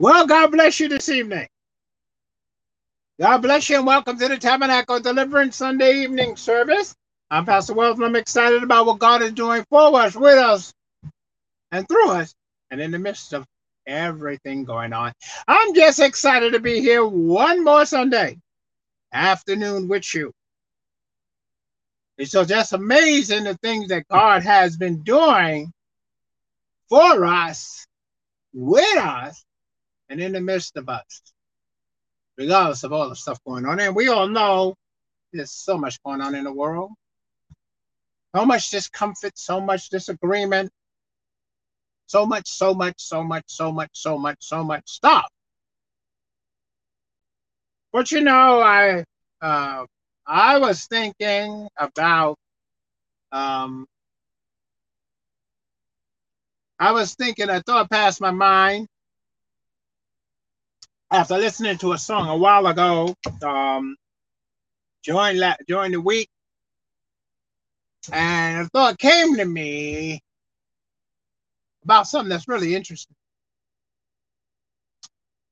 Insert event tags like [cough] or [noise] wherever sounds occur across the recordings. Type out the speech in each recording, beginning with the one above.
Well, God bless you this evening. God bless you and welcome to the Tabernacle Deliverance Sunday evening service. I'm Pastor Wells and I'm excited about what God is doing for us, with us, and through us, and in the midst of everything going on. I'm just excited to be here one more Sunday afternoon with you. It's so just amazing the things that God has been doing for us, with us, and in the midst of us, regardless of all the stuff going on. And we all know there's so much going on in the world, so much discomfort, so much disagreement, so much, so much, so much, so much, so much, so much stuff. But you know, I uh, I was thinking about um, I was thinking, a thought passed my mind after listening to a song a while ago um, during, la- during the week. And a thought came to me about something that's really interesting.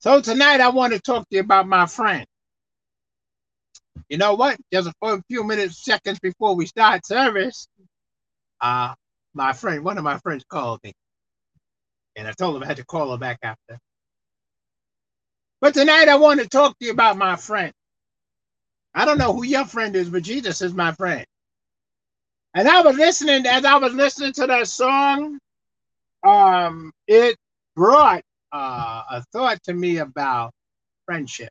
So tonight I want to talk to you about my friend. You know what? Just a few minutes, seconds before we start service, uh, my friend, one of my friends called me. And I told him I had to call her back after. But tonight I want to talk to you about my friend. I don't know who your friend is, but Jesus is my friend. And I was listening, as I was listening to that song, um, it brought uh, a thought to me about friendship.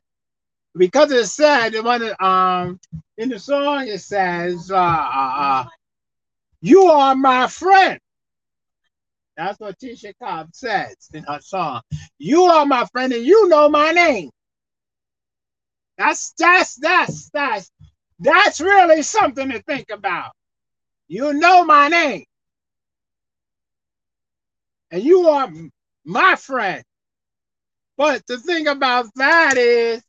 Because it said, um, in the song, it says, uh, uh, uh, You are my friend. That's what Tisha Cobb says in her song. You are my friend and you know my name. That's that's that's that's that's really something to think about. You know my name. And you are my friend. But the thing about that is,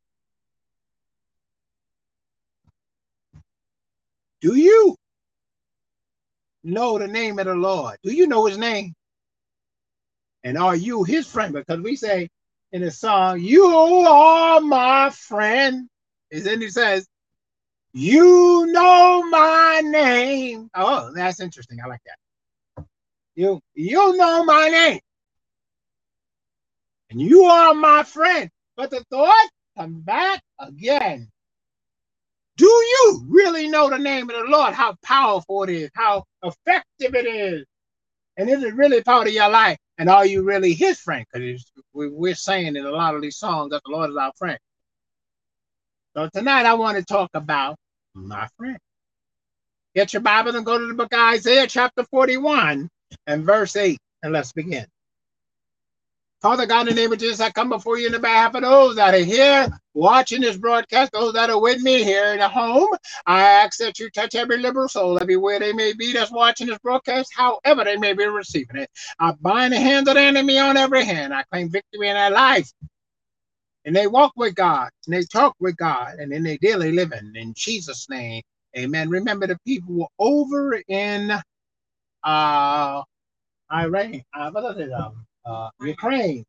do you know the name of the Lord? Do you know his name? And are you his friend? Because we say in the song, You are my friend. And then he says, You know my name. Oh, that's interesting. I like that. You you know my name. And you are my friend. But the thought come back again. Do you really know the name of the Lord? How powerful it is, how effective it is. And is it really part of your life? And are you really his friend? Because we're saying in a lot of these songs that the Lord is our friend. So tonight I want to talk about my friend. Get your Bible and go to the book of Isaiah, chapter 41 and verse 8. And let's begin. Father God, in the name of Jesus, I come before you in the behalf of those that are here watching this broadcast, those that are with me here at home. I ask that you touch every liberal soul everywhere they may be that's watching this broadcast, however they may be receiving it. I bind the hands of the enemy on every hand. I claim victory in their life. And they walk with God, and they talk with God, and in their daily living. In Jesus' name, amen. Remember the people were over in uh Iran. Uh? Um, uh, Ukraine.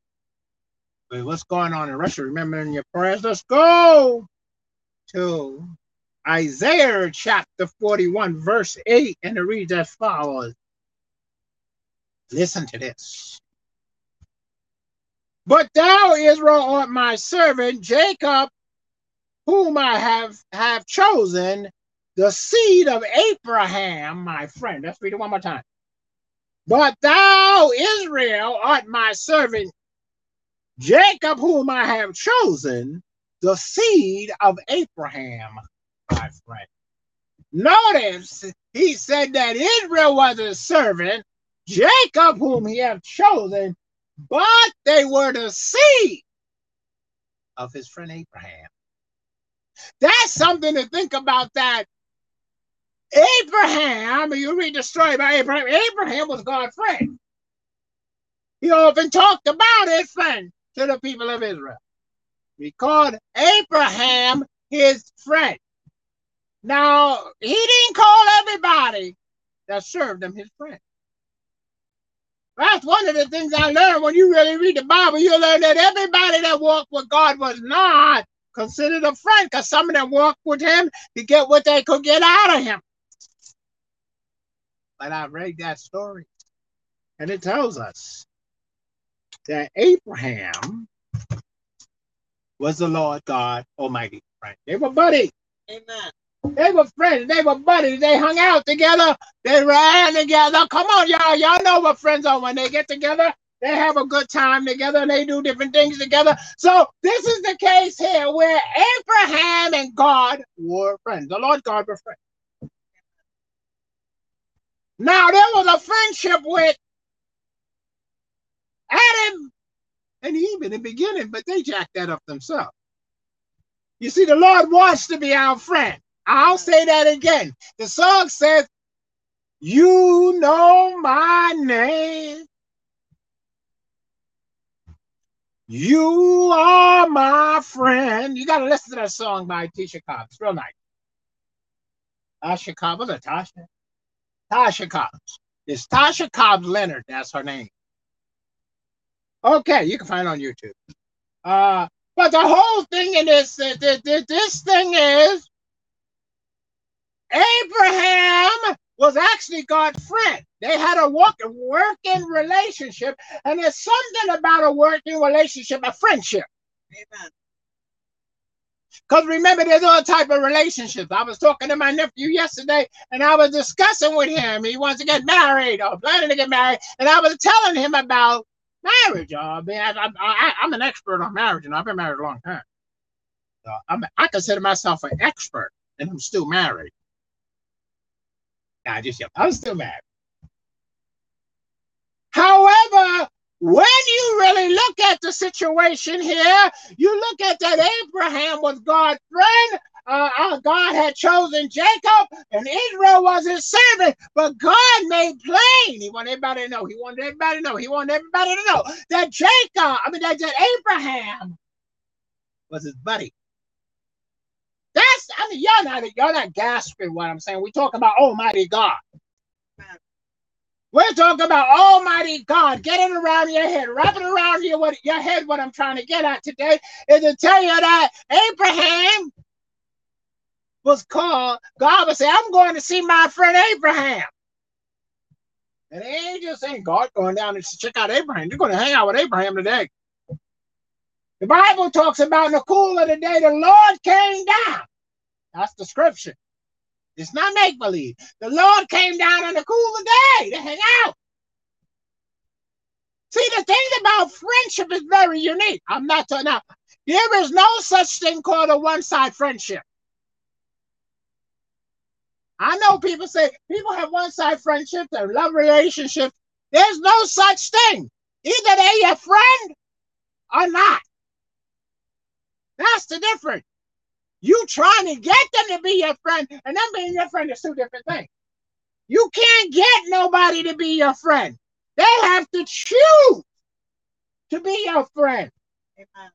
What's going on in Russia? Remember in your prayers. Let's go to Isaiah chapter 41, verse 8, and it reads as follows. Listen to this. But thou, Israel, art my servant, Jacob, whom I have, have chosen, the seed of Abraham, my friend. Let's read it one more time. But thou, Israel, art my servant, Jacob, whom I have chosen, the seed of Abraham, my friend. Notice he said that Israel was a servant, Jacob, whom he had chosen, but they were the seed of his friend Abraham. That's something to think about that Abraham, you read the story about Abraham, Abraham was God's friend. He often talked about his friend to the people of Israel. He called Abraham his friend. Now, he didn't call everybody that served him his friend. That's one of the things I learned when you really read the Bible. You learn that everybody that walked with God was not considered a friend because some of them walked with him to get what they could get out of him. But I read that story, and it tells us that Abraham was the Lord God Almighty friend. They were buddies. Amen. They were friends. They were buddies. They hung out together. They ran together. Come on, y'all. Y'all know what friends are when they get together. They have a good time together and they do different things together. So this is the case here where Abraham and God were friends. The Lord God were friends. Now there was a friendship with Adam and Eve in the beginning, but they jacked that up themselves. You see, the Lord wants to be our friend. I'll say that again. The song says, You know my name. You are my friend. You got to listen to that song by Tisha Cobbs. It's real nice. Tasha Cobbs, was it Tasha? Tasha Cobbs. It's Tasha Cobbs Leonard. That's her name. Okay, you can find it on YouTube. Uh, but the whole thing in this, this, this thing is Abraham was actually God's friend. They had a work, working relationship, and there's something about a working relationship, a friendship. Amen. Because remember, there's all type of relationships. I was talking to my nephew yesterday, and I was discussing with him. He wants to get married or planning to get married, and I was telling him about marriage. Uh, I I, am an expert on marriage, and I've been married a long time. So I'm, I consider myself an expert, and I'm still married. Nah, just I'm still married. However, look at the situation here, you look at that Abraham was God's friend. Uh, uh, God had chosen Jacob, and Israel was his servant. But God made plain. He wanted everybody to know. He wanted everybody to know. He wanted everybody to know that Jacob, I mean that, that Abraham, was his buddy. That's I mean, y'all not y'all not gasping what I'm saying. We talk about Almighty God. We're talking about Almighty God. Get it around your head. Wrap it around your, what, your head. What I'm trying to get at today is to tell you that Abraham was called. God would say, I'm going to see my friend Abraham. And they ain't saying God going down to check out Abraham. You're going to hang out with Abraham today. The Bible talks about in the cool of the day, the Lord came down. That's the scripture. It's not make believe. The Lord came down in the cool of day to hang out. See, the thing about friendship is very unique. I'm not talking now. There is no such thing called a one side friendship. I know people say people have one side friendships and love relationships. There's no such thing. Either they're your friend or not. That's the difference. You trying to get them to be your friend, and them being your friend is two different things. You can't get nobody to be your friend. They have to choose to be your friend.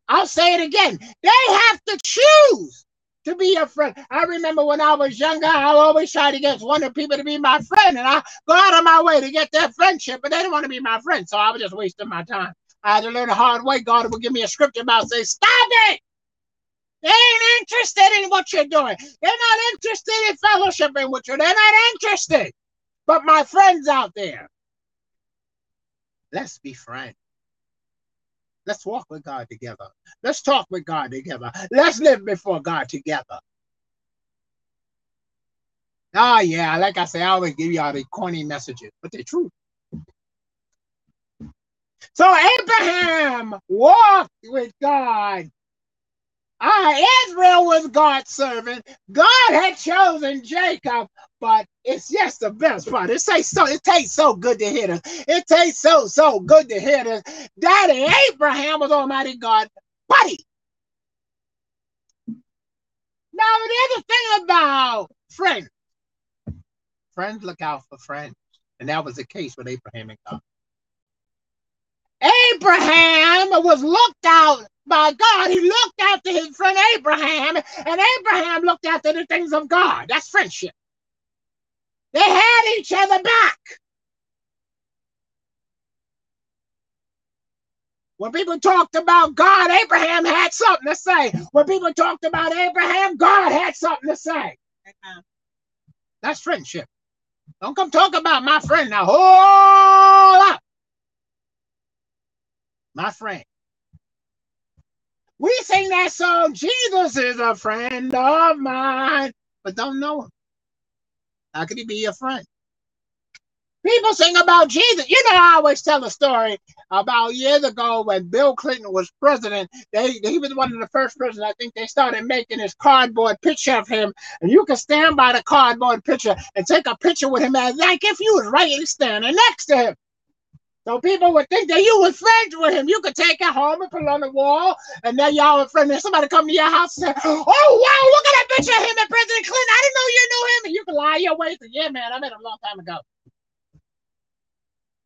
I'll say it again. They have to choose to be your friend. I remember when I was younger, I always tried to get one of the people to be my friend, and I go out of my way to get their friendship, but they didn't want to be my friend, so I was just wasting my time. I had to learn the hard way. God would give me a scripture about say, "Stop it! They ain't interested in what you're doing. They're not interested in fellowshipping with you. They're not interested. But my friends out there, let's be friends. Let's walk with God together. Let's talk with God together. Let's live before God together. Oh, yeah, like I say, I always give you all the corny messages, but they're true. So Abraham walked with God Ah, Israel was God's servant. God had chosen Jacob, but it's just the best part. It tastes so it tastes so good to hear this. It tastes so so good to hear this. Daddy Abraham was Almighty God, buddy. Now there's a thing about friends. Friends look out for friends, and that was the case with Abraham and God. Abraham was looked out by God. He looked after his friend Abraham, and Abraham looked after the things of God. That's friendship. They had each other back. When people talked about God, Abraham had something to say. When people talked about Abraham, God had something to say. That's friendship. Don't come talk about my friend now. Hold up. My friend. We sing that song, Jesus is a friend of mine, but don't know him. How could he be your friend? People sing about Jesus. You know, I always tell a story about years ago when Bill Clinton was president. They he was one of the first presidents. I think they started making this cardboard picture of him, and you can stand by the cardboard picture and take a picture with him as like if you was right standing next to him. So people would think that you was friends with him. You could take it home and put it on the wall, and then y'all were friends. And somebody come to your house and say, "Oh wow, look at that picture of him and President Clinton. I didn't know you knew him." And you can lie your way say, "Yeah, man, I met him a long time ago."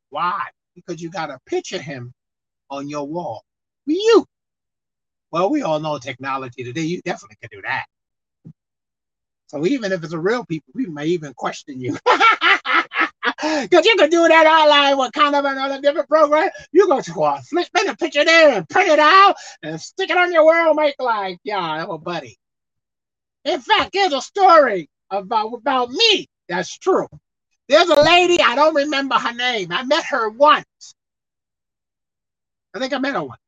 Why? Because you got a picture of him on your wall. You. Well, we all know technology today. You definitely can do that. So even if it's a real people, we may even question you. [laughs] [gasps] Because you can do that online with kind of another different program. You go to a flip a picture there and print it out and stick it on your world make like, yeah, oh buddy. In fact, there's a story about, about me that's true. There's a lady, I don't remember her name. I met her once. I think I met her once.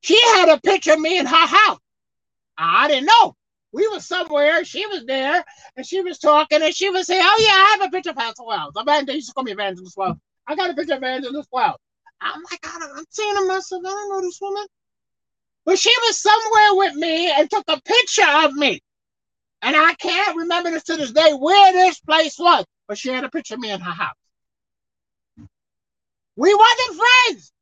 She had a picture of me in her house. I didn't know. We were somewhere, she was there, and she was talking, and she was saying, Oh, yeah, I have a picture of Pastor Wells. They used to call me Evangelist Wells. I got a picture of Evangelist Wells. I'm like, I'm seeing her myself. I don't know this woman. But she was somewhere with me and took a picture of me. And I can't remember this to this day where this place was but she had a picture of me in her house. We wasn't friends.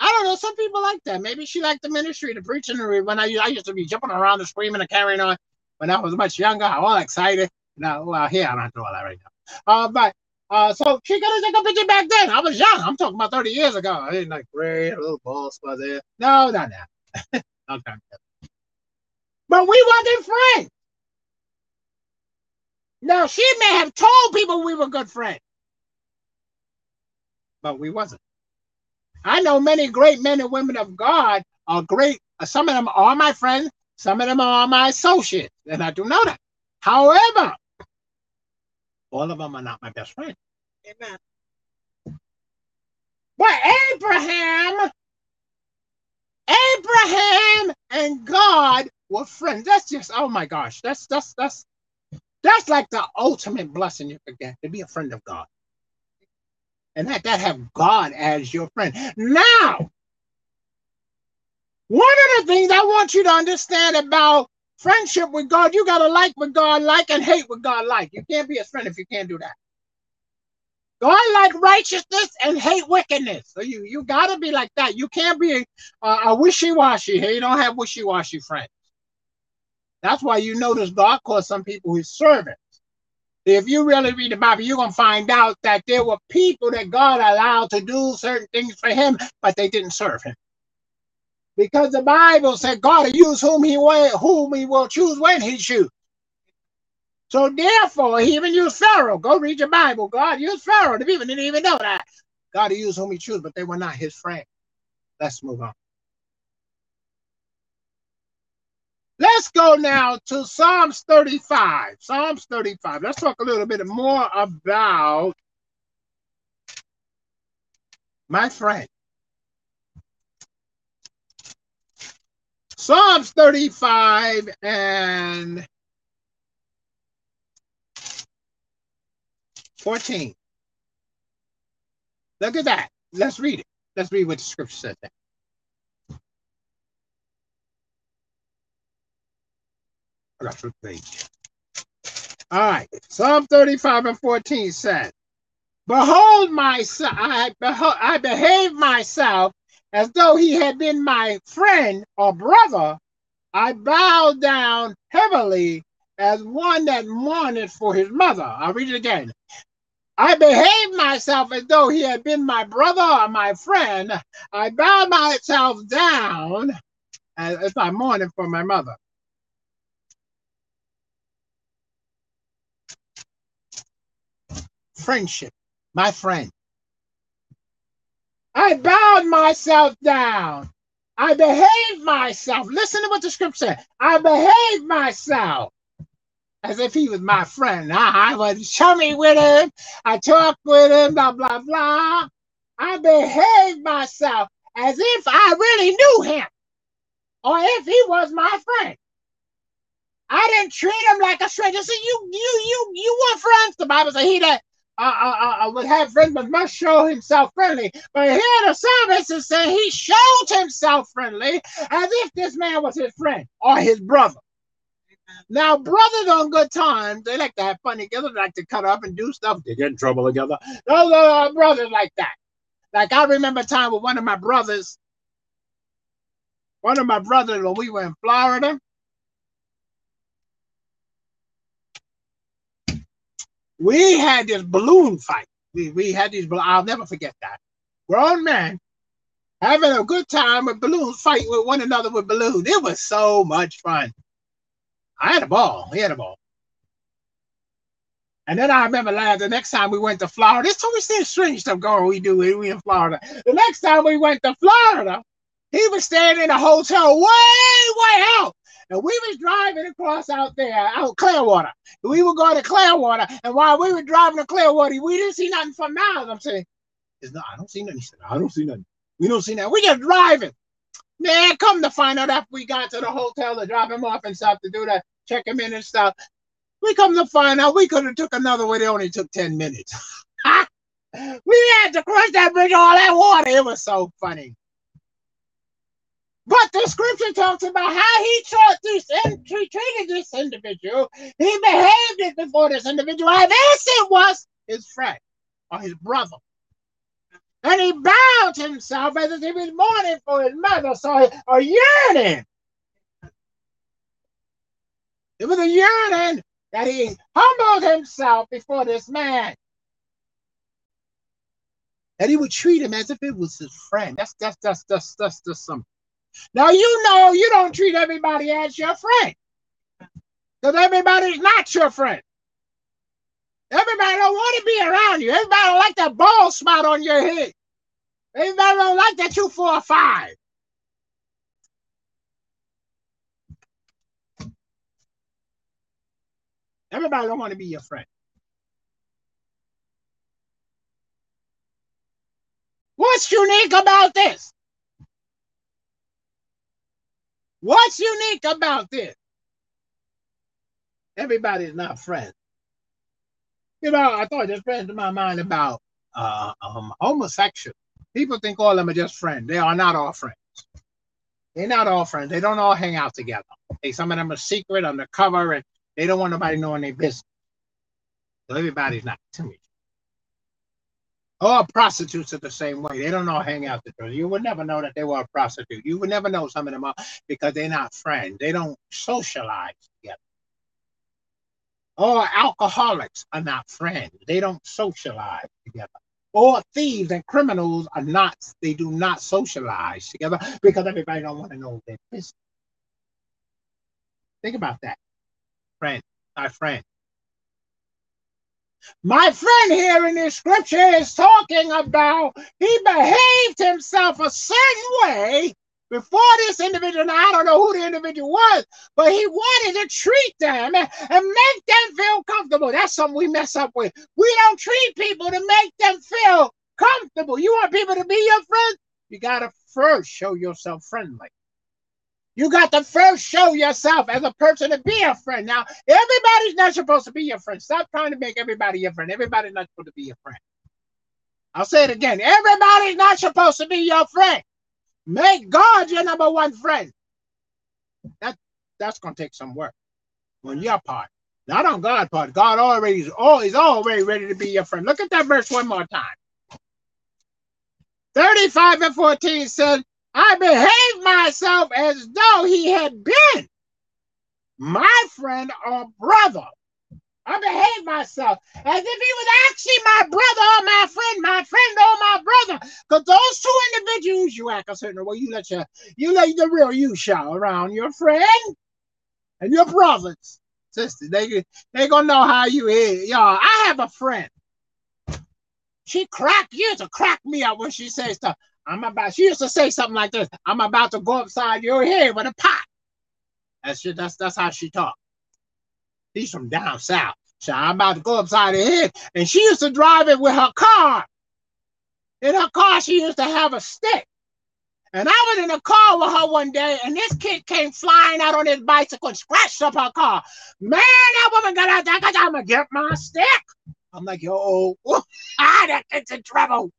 I don't know. Some people like that. Maybe she liked the ministry, the preaching. When I, I used to be jumping around and screaming and carrying on when I was much younger, I all excited. Now, well, here I'm not doing that right now. Uh, but uh, so she got to take a picture back then. I was young. I'm talking about 30 years ago. I didn't like gray, a little bald spot there. No, not now. [laughs] okay. But we wasn't friends. Now, she may have told people we were good friends, but we wasn't. I know many great men and women of God are great. Some of them are my friends, some of them are my associates, and I do know that. However, all of them are not my best friend. Amen. But Abraham, Abraham and God were friends. That's just oh my gosh. That's that's that's that's like the ultimate blessing you could get to be a friend of God. And that, that have God as your friend. Now, one of the things I want you to understand about friendship with God, you gotta like what God like and hate what God like. You can't be a friend if you can't do that. God like righteousness and hate wickedness. So you you gotta be like that. You can't be a, a wishy-washy. Hey, you don't have wishy-washy friends. That's why you notice God calls some people his servants. If you really read the Bible, you're going to find out that there were people that God allowed to do certain things for him, but they didn't serve him. Because the Bible said God will use whom he will, whom he will choose when he choose. So therefore, he even used Pharaoh. Go read your Bible. God used Pharaoh. The people didn't even know that. God used whom he chose, but they were not his friend. Let's move on. Let's go now to Psalms 35. Psalms 35. Let's talk a little bit more about my friend. Psalms 35 and 14. Look at that. Let's read it. Let's read what the scripture says there. I got your page. All right. Psalm 35 and 14 says, Behold, myself, I, behold, I behave myself as though he had been my friend or brother. I bow down heavily as one that mourneth for his mother. I'll read it again. I behave myself as though he had been my brother or my friend. I bow myself down as if I'm mourning for my mother. Friendship, my friend. I bowed myself down. I behaved myself. Listen to what the scripture said. I behaved myself as if he was my friend. I, I was chummy with him. I talked with him, blah, blah, blah. I behaved myself as if I really knew him or if he was my friend. I didn't treat him like a stranger. See, you, you, you, you want friends. The Bible said he that uh, uh, uh, would have friends but must show himself friendly. But here the psalmist is saying he showed himself friendly as if this man was his friend or his brother. Now, brothers on good times, they like to have fun together, they like to cut up and do stuff. They get in trouble together. Those are brothers like that. Like I remember a time with one of my brothers, one of my brothers when we were in Florida. We had this balloon fight. We, we had these, I'll never forget that. Grown men having a good time with balloons, fighting with one another with balloons. It was so much fun. I had a ball. We had a ball. And then I remember last the next time we went to Florida. Time we see strange stuff going. We do. We in Florida. The next time we went to Florida, he was staying in a hotel way, way out. And we was driving across out there, out Clearwater. We were going to Clearwater, and while we were driving to Clearwater, we didn't see nothing for miles. I'm saying, "Is not, I don't see nothing." He said, "I don't see nothing. We don't see nothing. We just driving." Man, come to find out after we got to the hotel to drop him off and stuff to do that, check him in and stuff. We come to find out we could have took another way. It only took 10 minutes. [laughs] we had to cross that bridge all that water. It was so funny. But the scripture talks about how he taught this and treated this individual. He behaved it before this individual as if it was his friend or his brother. And he bowed himself as if he was mourning for his mother, so a yearning. It was a yearning that he humbled himself before this man. That he would treat him as if it was his friend. That's that's that's that's that's just something. Now you know you don't treat everybody as your friend. Because everybody's not your friend. Everybody don't want to be around you. Everybody don't like that bald spot on your head. Everybody don't like that you four or five. Everybody don't want to be your friend. What's unique about this? What's unique about this? Everybody's not friends. You know, I thought just friends in my mind about uh, um, homosexual. People think all of them are just friends. They are not all friends. They're not all friends. They don't all hang out together. They, some of them are secret, undercover, and they don't want nobody knowing their business. So everybody's not to me. All prostitutes are the same way. They don't all hang out together. You would never know that they were a prostitute. You would never know some of them are because they're not friends. They don't socialize together. All alcoholics are not friends. They don't socialize together. All thieves and criminals are not, they do not socialize together because everybody don't want to know their business. Think about that. Friend, our friend. My friend here in this scripture is talking about he behaved himself a certain way before this individual. Now, I don't know who the individual was, but he wanted to treat them and make them feel comfortable. That's something we mess up with. We don't treat people to make them feel comfortable. You want people to be your friend? You got to first show yourself friendly. You got to first show yourself as a person to be a friend. Now, everybody's not supposed to be your friend. Stop trying to make everybody your friend. Everybody's not supposed to be your friend. I'll say it again. Everybody's not supposed to be your friend. Make God your number one friend. That that's gonna take some work on your part. Not on God's part. God already is always already ready to be your friend. Look at that verse one more time. 35 and 14 said, I behaved myself as though he had been my friend or brother. I behaved myself as if he was actually my brother or my friend, my friend or my brother. Because those two individuals, you act a certain way. You let your you let the real you show around your friend and your brothers, sisters. They they gonna know how you is. Y'all, I have a friend. She crack you to crack me up when she says stuff. I'm about. She used to say something like this. I'm about to go upside your head with a pot. That's just, that's that's how she talked. She's from down south. So I'm about to go upside her head, and she used to drive it with her car. In her car, she used to have a stick. And I was in a car with her one day, and this kid came flying out on his bicycle and scratched up her car. Man, that woman got out there. I'm gonna get my stick. I'm like, yo, [laughs] ah, that kid's in trouble.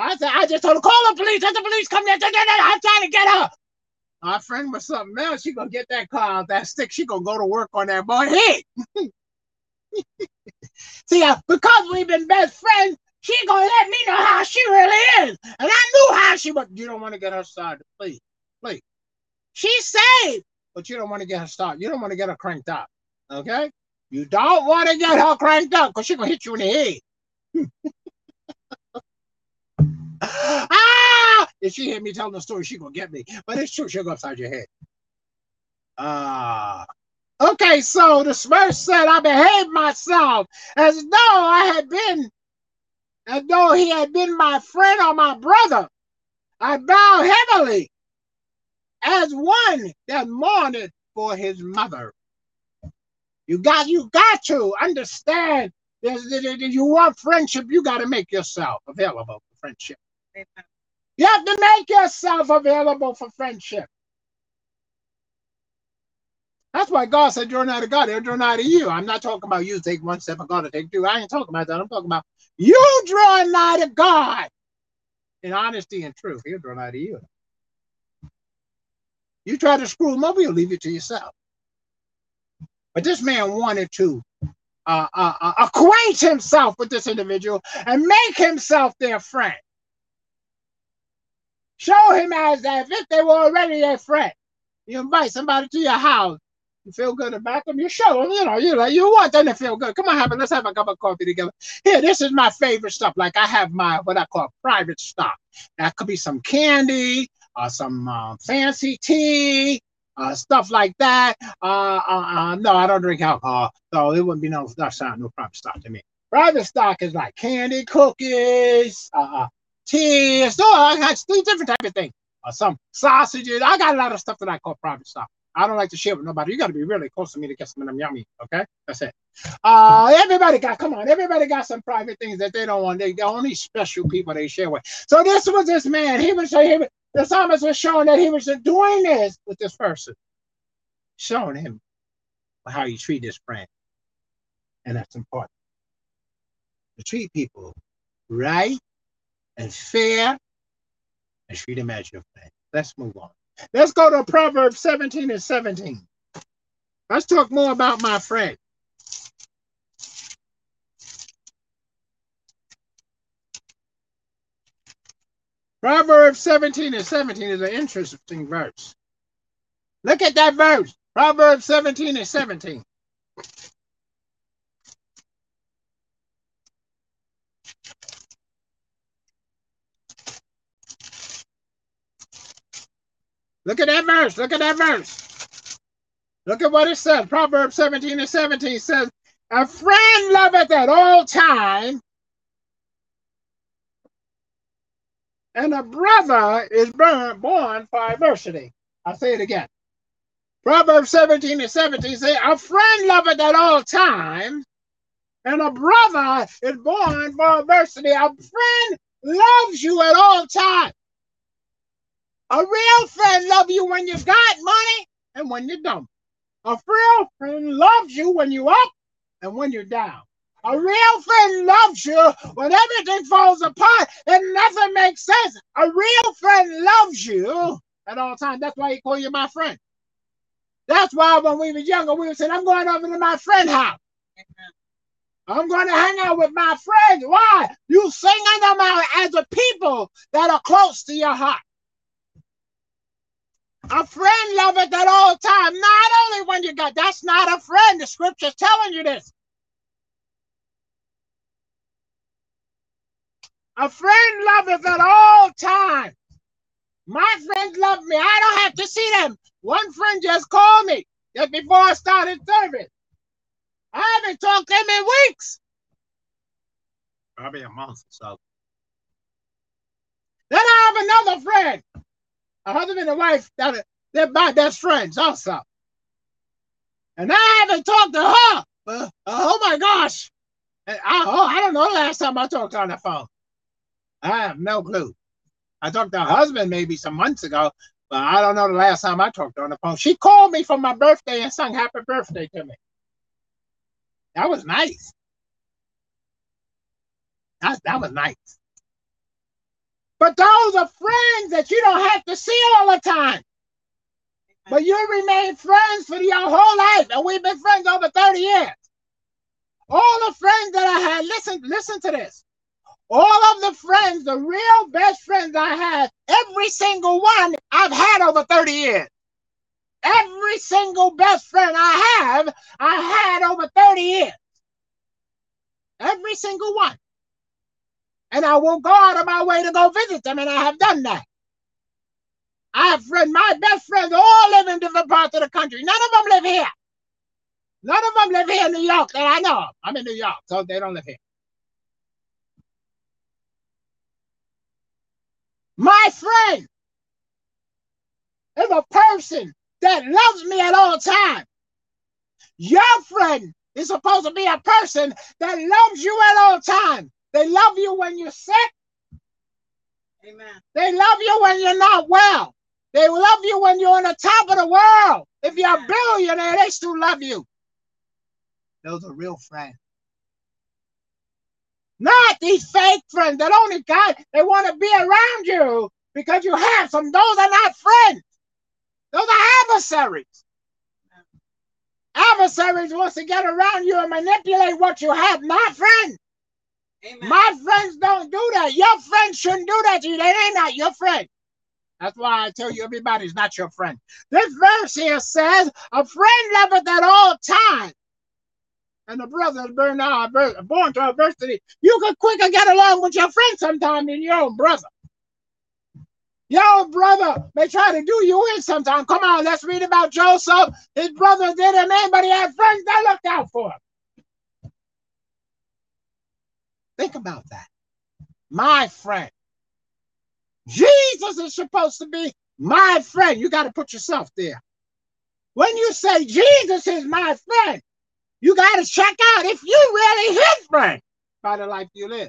I said, I just told her, call the police. Let the police come there. I'm trying to get her. My friend was something else. She gonna get that car, that stick. She gonna go to work on that boy head. [laughs] See, uh, because we've been best friends, she gonna let me know how she really is, and I knew how she was. You don't want to get her started, please, please. She's saved, but you don't want to get her started. You don't want to get her cranked up, okay? You don't want to get her cranked up because she's gonna hit you in the head. [laughs] [laughs] ah! If she hear me telling the story, she gonna get me. But it's true, she'll go upside your head. Ah. Uh, okay, so the psalmist said, I behaved myself as though I had been, as though he had been my friend or my brother. I bow heavily as one that mourned for his mother. You got you got to understand that you want friendship, you got to make yourself available for friendship. You have to make yourself available for friendship. That's why God said, Draw nigh to God, they're draw nigh to you. I'm not talking about you take one step and God to take two. I ain't talking about that. I'm talking about you draw nigh to God in honesty and truth. He'll draw nigh to you. You try to screw him over, he'll leave you to yourself. But this man wanted to uh, uh, uh, acquaint himself with this individual and make himself their friend. Show him as if they were already their friend. You invite somebody to your house. You feel good about them. You show them, you know, you like you want them to feel good. Come on, a, let's have a cup of coffee together. Here, this is my favorite stuff. Like I have my what I call private stock. That could be some candy, or some uh, fancy tea, uh, stuff like that. Uh, uh, uh, no, I don't drink alcohol, so it wouldn't be no that's not no private stock to me. Private stock is like candy, cookies, uh, tea, so I got three different type of things. Uh, some sausages. I got a lot of stuff that I call private stock. I don't like to share with nobody. You got to be really close to me to get some of them yummy. Okay, that's it. Uh, everybody got come on. Everybody got some private things that they don't want. They the only special people they share with. So this was this man. He was he was, the psalmist was showing that he was doing this with this person, showing him how you treat his friend. And that's important. To treat people right and fair and treat them as your friend. Let's move on. Let's go to Proverbs 17 and 17. Let's talk more about my friend. Proverbs 17 and 17 is an interesting verse. Look at that verse. Proverbs 17 and 17. Look at that verse. Look at that verse. Look at what it says. Proverbs 17 and 17 says, A friend loveth at all time, and a brother is born, born for adversity. I'll say it again. Proverbs 17 and 17 say, A friend loveth at all times, and a brother is born for adversity. A friend loves you at all times. A real friend loves you when you got money and when you're dumb. A real friend loves you when you're up and when you're down. A real friend loves you when everything falls apart and nothing makes sense. A real friend loves you at all times. That's why he call you my friend. That's why when we were younger, we would say, I'm going over to my friend's house. I'm going to hang out with my friends. Why? You singing them out as a people that are close to your heart. A friend loveth at all time, not only when you got. That's not a friend. The scripture's telling you this. A friend loveth at all time. My friends love me. I don't have to see them. One friend just called me just before I started serving. I haven't talked to him in weeks. Probably a month or so. Then I have another friend. A husband and a wife that they're my best friends also. And I haven't talked to her. Uh, oh my gosh. I, oh, I don't know the last time I talked on the phone. I have no clue. I talked to her husband maybe some months ago, but I don't know the last time I talked on the phone. She called me for my birthday and sung happy birthday to me. That was nice. That, that was nice. But those are friends that you don't have to see all the time. But you remain friends for your whole life. And we've been friends over 30 years. All the friends that I had, listen, listen to this. All of the friends, the real best friends I had, every single one I've had over 30 years. Every single best friend I have, I had over 30 years. Every single one. And I will go out of my way to go visit them, and I have done that. I have friends, my best friends all live in different parts of the country. None of them live here. None of them live here in New York that I know of. I'm in New York, so they don't live here. My friend is a person that loves me at all times. Your friend is supposed to be a person that loves you at all times. They love you when you're sick. Amen. They love you when you're not well. They love you when you're on the top of the world. If you're a billionaire, they still love you. Those are real friends. Not these fake friends that only got, they want to be around you because you have some. Those are not friends. Those are adversaries. Adversaries wants to get around you and manipulate what you have, not friends. Amen. My friends don't do that. Your friends shouldn't do that to you. They ain't not your friend. That's why I tell you everybody's not your friend. This verse here says, a friend loveth at all times. And the brother is born, born to adversity. You could quicker get along with your friend sometime than your own brother. Your own brother may try to do you in sometime. Come on, let's read about Joseph. His brother did him in, but he had friends that looked out for him. Think about that. My friend. Jesus is supposed to be my friend. You got to put yourself there. When you say Jesus is my friend, you got to check out if you really his friend by the life you live.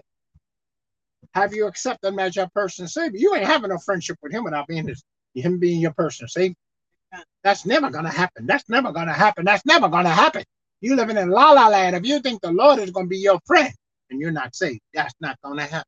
Have you accepted him as your personal savior? You ain't having a friendship with him without being his, him being your personal savior. That's never gonna happen. That's never gonna happen. That's never gonna happen. You living in la la land. If you think the Lord is gonna be your friend and you're not saved, that's not gonna happen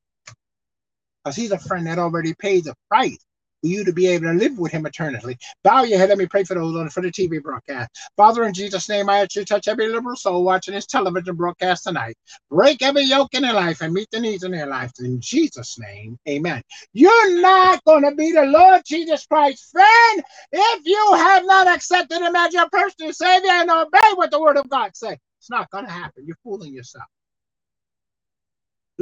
because he's a friend that already paid the price for you to be able to live with him eternally. Bow your head. Let me pray for those on for the TV broadcast. Father, in Jesus' name, I ask you to touch every liberal soul watching this television broadcast tonight. Break every yoke in their life and meet the needs in their life. In Jesus' name, amen. You're not going to be the Lord Jesus Christ friend if you have not accepted him as your personal Savior and obey what the Word of God says. It's not going to happen. You're fooling yourself.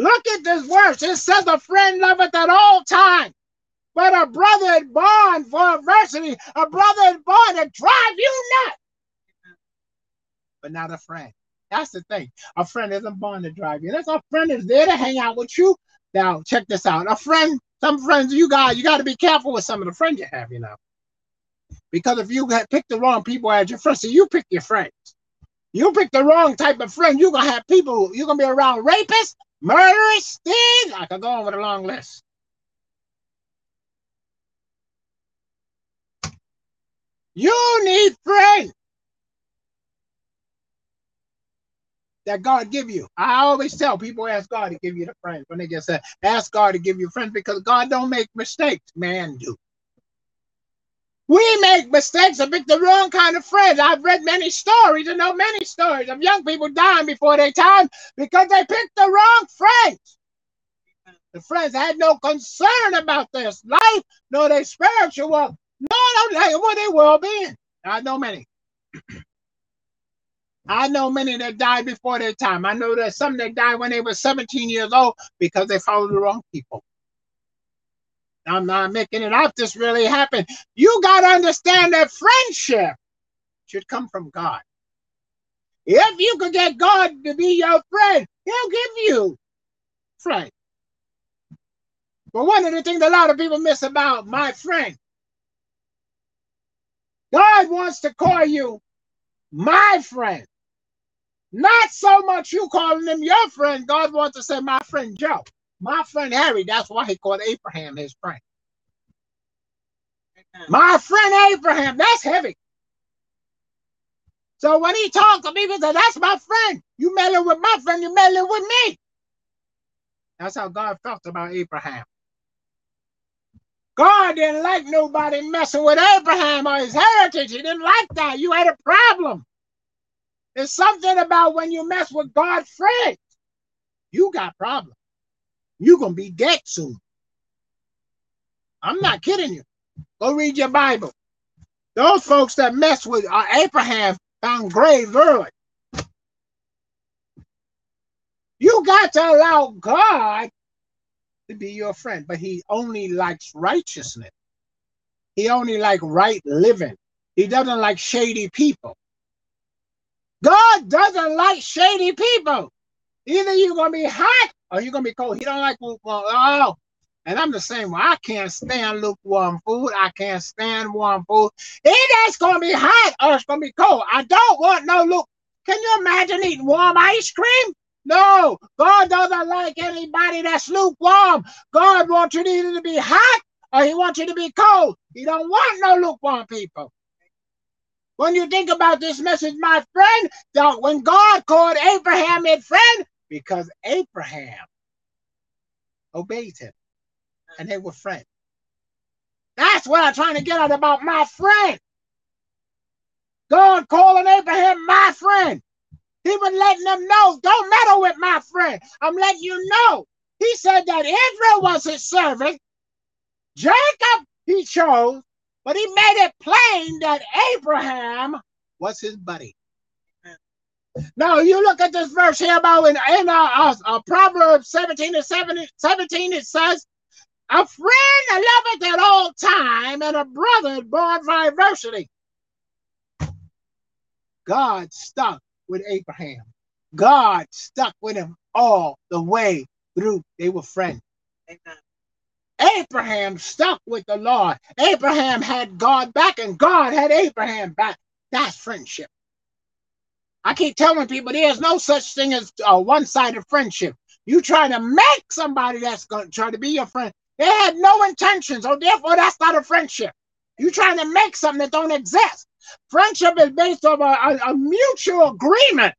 Look at this verse. It says, A friend loveth at all times, but a brother is born for adversity. A brother is born to drive you nuts, but not a friend. That's the thing. A friend isn't born to drive you. That's a friend is there to hang out with you. Now, check this out. A friend, some friends you got, you got to be careful with some of the friends you have, you know. Because if you pick the wrong people as your friends, so you pick your friends. You pick the wrong type of friend, you're gonna have people, you're gonna be around rapists, Murderous thieves. I could go on with a long list. You need friends that God give you. I always tell people ask God to give you the friends when they get said, ask God to give you friends because God don't make mistakes, man do. We make mistakes and pick the wrong kind of friends. I've read many stories and know many stories of young people dying before their time because they picked the wrong friends. The friends had no concern about their life, nor their spiritual well, no, no, what well being. I know many. [clears throat] I know many that died before their time. I know that some that died when they were 17 years old because they followed the wrong people. I'm not making it up. This really happened. You got to understand that friendship should come from God. If you could get God to be your friend, He'll give you friends. But one of the things a lot of people miss about my friend, God wants to call you my friend. Not so much you calling him your friend. God wants to say, my friend Joe, my friend Harry. That's why he called Abraham his friend. My friend Abraham, that's heavy. So when he talked to me, he said, that's my friend. You meddling with my friend, you meddling with me. That's how God felt about Abraham. God didn't like nobody messing with Abraham or his heritage. He didn't like that. You had a problem. There's something about when you mess with God's friends, you got problems. You're to be dead soon. I'm not kidding you. Go read your Bible. Those folks that mess with uh, Abraham found grave early. You got to allow God to be your friend, but he only likes righteousness. He only like right living. He doesn't like shady people. God doesn't like shady people. Either you're gonna be hot Oh, or you're gonna be cold. He don't like lukewarm. Oh, and I'm the same way. I can't stand lukewarm food. I can't stand warm food. Either gonna be hot or it's gonna be cold. I don't want no look. Can you imagine eating warm ice cream? No, God doesn't like anybody that's lukewarm. God wants you to either to be hot or he wants you to be cold. He don't want no lukewarm people. When you think about this message, my friend, that when God called Abraham his friend, because Abraham obeyed him and they were friends. That's what I'm trying to get at about my friend. God calling Abraham my friend. He was letting them know, don't meddle with my friend. I'm letting you know. He said that Israel was his servant. Jacob he chose, but he made it plain that Abraham was his buddy. Now you look at this verse here about in, in uh, uh, uh, Proverbs 17 and 17, 17, it says, a friend loveth at all time, and a brother born for adversity. God stuck with Abraham. God stuck with him all the way through. They were friends. Amen. Abraham stuck with the Lord. Abraham had God back, and God had Abraham back. That's friendship. I keep telling people there's no such thing as a one-sided friendship. You trying to make somebody that's going to try to be your friend. They had no intentions, so therefore that's not a friendship. You're trying to make something that don't exist. Friendship is based on a, a, a mutual agreement.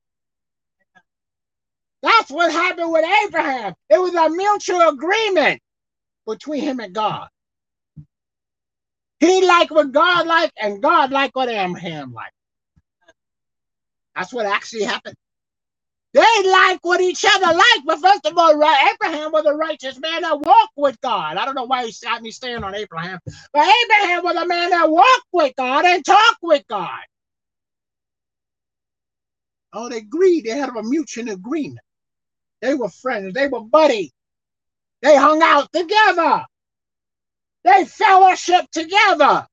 That's what happened with Abraham. It was a mutual agreement between him and God. He liked what God liked, and God liked what Abraham liked. That's what actually happened. They like what each other like, but first of all, Abraham was a righteous man that walked with God. I don't know why he got me staying on Abraham, but Abraham was a man that walked with God and talked with God. Oh, they agreed. They had a mutual agreement. They were friends. They were buddies. They hung out together. They fellowship together.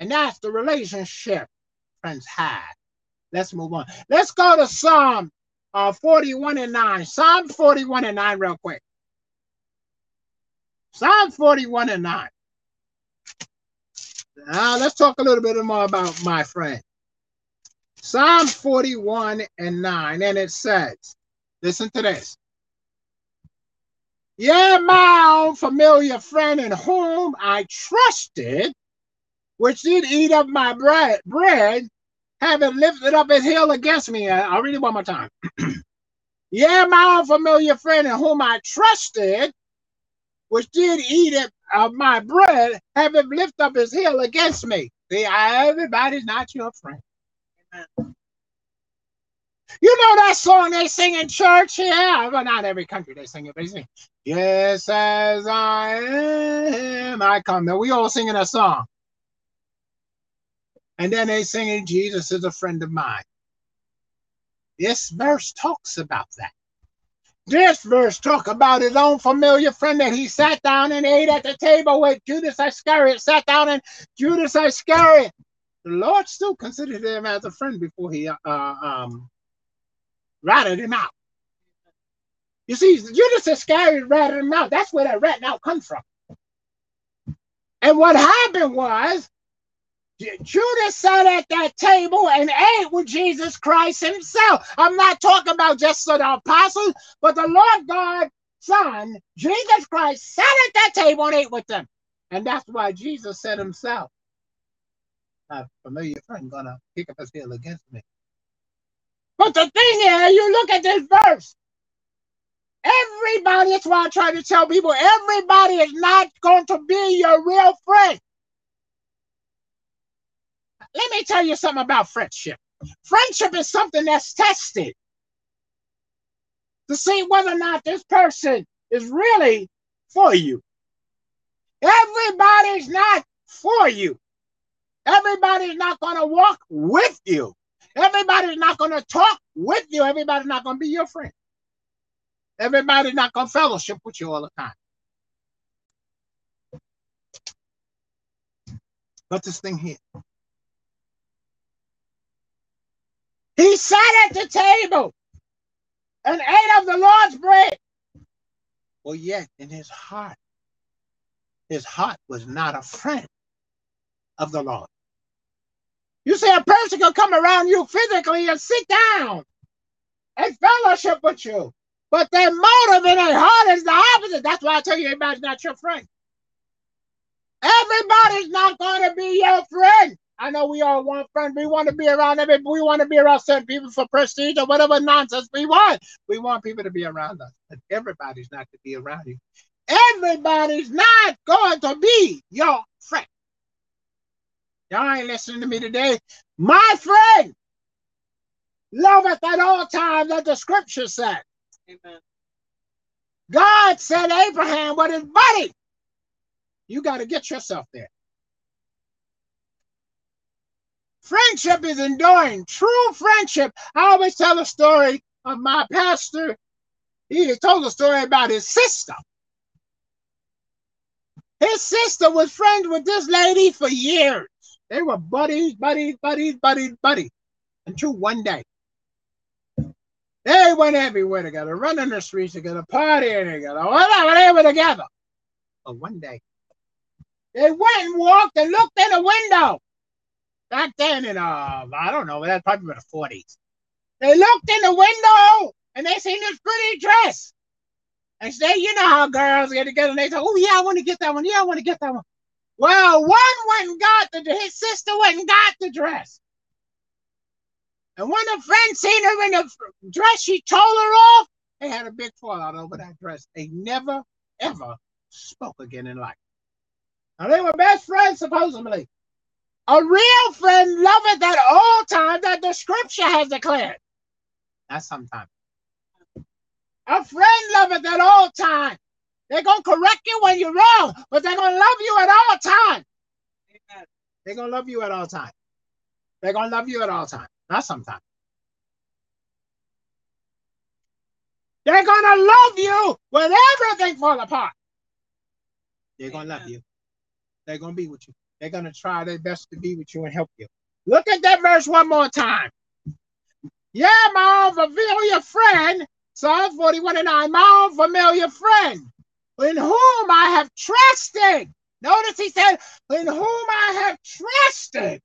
And that's the relationship friends had. Let's move on. Let's go to Psalm uh, 41 and 9. Psalm 41 and 9, real quick. Psalm 41 and 9. Now, let's talk a little bit more about my friend. Psalm 41 and 9, and it says, listen to this. Yeah, my own familiar friend in whom I trusted, which did eat up my bread, bread having lifted up his heel against me. I'll read it one more time. [clears throat] yeah, my unfamiliar friend in whom I trusted, which did eat it of my bread, having lifted up his heel against me. See, everybody's not your friend. Amen. You know that song they sing in church? Yeah, well, not every country they sing it. They sing, Yes, as I am, I come. Now, we all singing a song. And then they singing, Jesus is a friend of mine. This verse talks about that. This verse talk about his own familiar friend that he sat down and ate at the table with Judas Iscariot, sat down and Judas Iscariot. The Lord still considered him as a friend before he uh, um, ratted him out. You see, Judas Iscariot ratted him out. That's where that ratting out comes from. And what happened was Judas sat at that table and ate with Jesus Christ himself. I'm not talking about just the apostles, but the Lord God Son, Jesus Christ, sat at that table and ate with them. And that's why Jesus said himself, a familiar friend gonna kick up his heel against me. But the thing is, you look at this verse. Everybody, that's why I try to tell people, everybody is not going to be your real friend. Let me tell you something about friendship. Friendship is something that's tested to see whether or not this person is really for you. Everybody's not for you. Everybody's not going to walk with you. Everybody's not going to talk with you. Everybody's not going to be your friend. Everybody's not going to fellowship with you all the time. But this thing here. He sat at the table and ate of the Lord's bread. Well, yet in his heart, his heart was not a friend of the Lord. You see, a person can come around you physically and sit down and fellowship with you, but their motive in their heart is the opposite. That's why I tell you, everybody's not your friend. Everybody's not going to be your friend. I know we all want friends. We want to be around every. We want to be around certain people for prestige or whatever nonsense we want. We want people to be around us, but everybody's not to be around you. Everybody's not going to be your friend. Y'all ain't listening to me today. My friend loveth at all times, that the scripture said. Amen. God said Abraham was his buddy. You got to get yourself there. Friendship is enduring. True friendship. I always tell a story of my pastor. He told a story about his sister. His sister was friends with this lady for years. They were buddies, buddies, buddies, buddies, buddies. Until one day, they went everywhere together, running the streets together, partying together, whatever, they were together. But one day, they went and walked and looked in the window back then in uh I don't know, that's probably in the 40s. They looked in the window and they seen this pretty dress. And say, you know how girls get together and they say, Oh yeah, I want to get that one. Yeah, I want to get that one. Well, one went and got the his sister went and got the dress. And when a friend seen her in the dress, she told her off. They had a big fallout over that dress. They never, ever spoke again in life. Now they were best friends, supposedly. A real friend loveth at all times that the scripture has declared. That's sometimes. A friend loveth at all times. They're going to correct you when you're wrong, but they're going to love you at all times. They're going to love you at all times. They're going to love you at all times, not sometimes. They're going to love you when everything falls apart. They're going to love you. They're going to be with you. They're going to try their best to be with you and help you. Look at that verse one more time. Yeah, my own familiar friend, Psalm 41 and 9, my own familiar friend, in whom I have trusted. Notice he said, in whom I have trusted.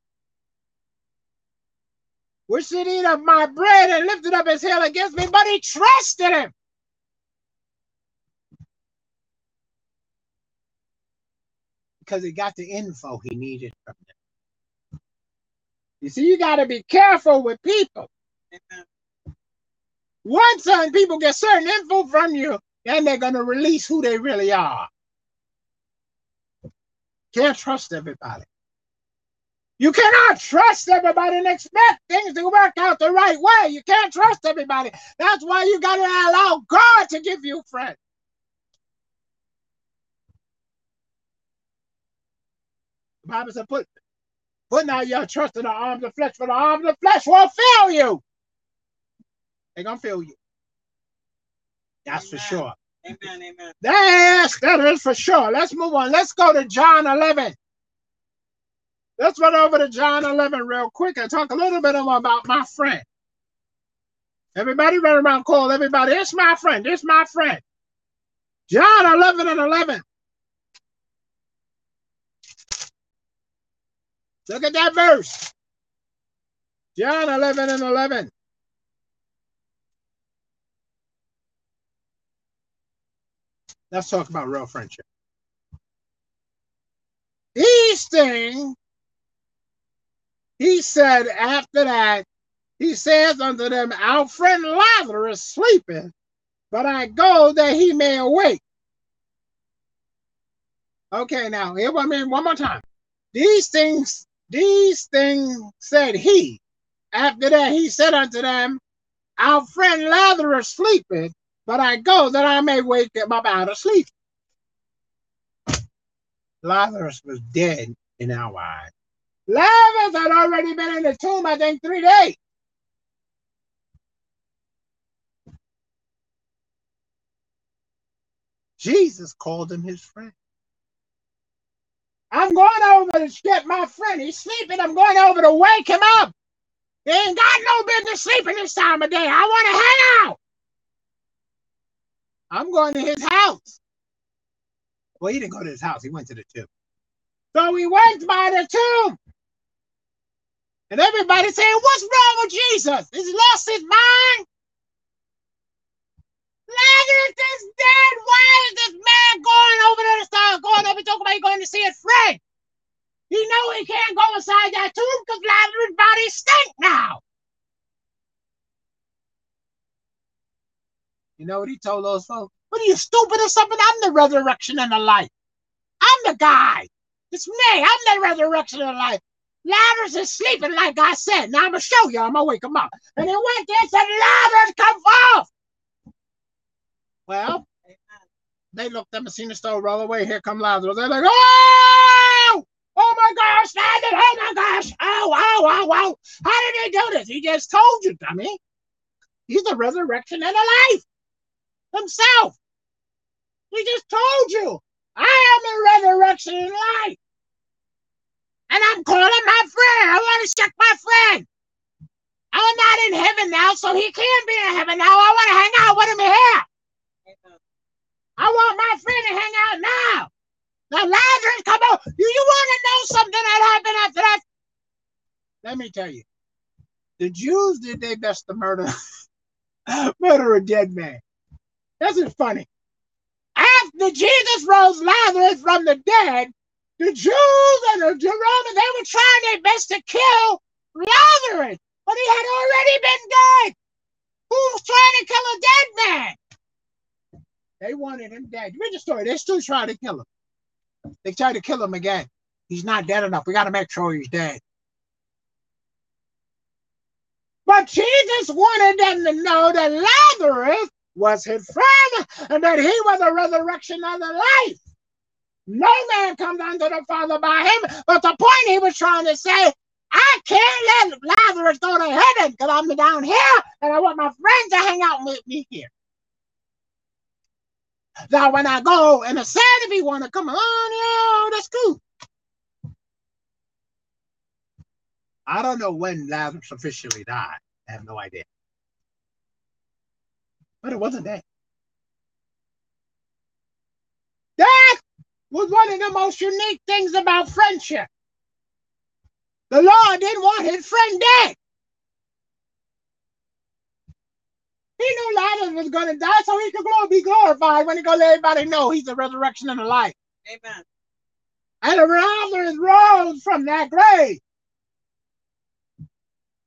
Which did eat of my bread and lifted up his heel against me, but he trusted him. Because he got the info he needed from them. You see, you got to be careful with people. Once certain people get certain info from you, then they're going to release who they really are. Can't trust everybody. You cannot trust everybody and expect things to work out the right way. You can't trust everybody. That's why you got to allow God to give you friends. Bible said, put, put now your trust in the arms of flesh, for the arms of flesh won't fail you. They're going to fail you. That's amen. for sure. Amen, amen. That's, that is for sure. Let's move on. Let's go to John 11. Let's run over to John 11 real quick and talk a little bit more about my friend. Everybody run around, call everybody. It's my friend. It's my friend. John 11 and 11. Look at that verse. John 11 and 11. Let's talk about real friendship. These things, he said after that, he says unto them, Our friend Lazarus sleepeth, but I go that he may awake. Okay, now here I mean one more time. These things, these things said he. After that, he said unto them, Our friend Lazarus sleepeth, but I go that I may wake him up out of sleep. Lazarus was dead in our eyes. Lazarus had already been in the tomb, I think, three days. Jesus called him his friend. I'm going over to get my friend. He's sleeping. I'm going over to wake him up. He ain't got no business sleeping this time of day. I want to hang out. I'm going to his house. Well, he didn't go to his house. He went to the tomb. So he went by the tomb. And everybody saying, What's wrong with Jesus? He's lost his mind. Lazarus is dead. Why is this man going over there to start going over talking about going to see his friend? He know he can't go inside that tomb because Lazarus' body stink now. You know what he told those folks? What are you stupid or something? I'm the resurrection and the life. I'm the guy. It's me. I'm the resurrection and the life. Lazarus is sleeping like I said. Now I'm gonna show you. I'm gonna wake him up. And he went there and said, Lazarus, come forth. Well, they looked up and seen the stove roll away. Here come Lazarus. They're like, oh, oh my gosh, Lazarus, oh my gosh, oh, oh, oh, oh. How did he do this? He just told you, dummy. He's the resurrection and the life himself. He just told you, I am the resurrection and life. And I'm calling my friend. I want to check my friend. I'm not in heaven now, so he can't be in heaven now. I want to hang out with him here. I want my friend to hang out now. The Lazarus, come on. Do you want to know something that happened after that? Let me tell you. The Jews did their best to murder, [laughs] murder a dead man. This is funny. After Jesus rose Lazarus from the dead, the Jews and the Romans, they were trying their best to kill Lazarus, but he had already been dead. Who's trying to kill a dead man? They wanted him dead. Read the story. They're still trying to kill him. They tried to kill him again. He's not dead enough. We got to make sure he's dead. But Jesus wanted them to know that Lazarus was his friend and that he was the resurrection of the life. No man comes unto the Father by him. But the point he was trying to say, I can't let Lazarus go to heaven because I'm down here and I want my friends to hang out with me here. Now, when I go and the said if he want to come on, yeah, oh, that's cool. I don't know when Lazarus officially died. I have no idea. But it wasn't that. That was one of the most unique things about friendship. The Lord didn't want his friend dead. He knew Lazarus was going to die so he could be glorified when he go let everybody know he's the resurrection and the life. Amen. And the Lazarus rose from that grave.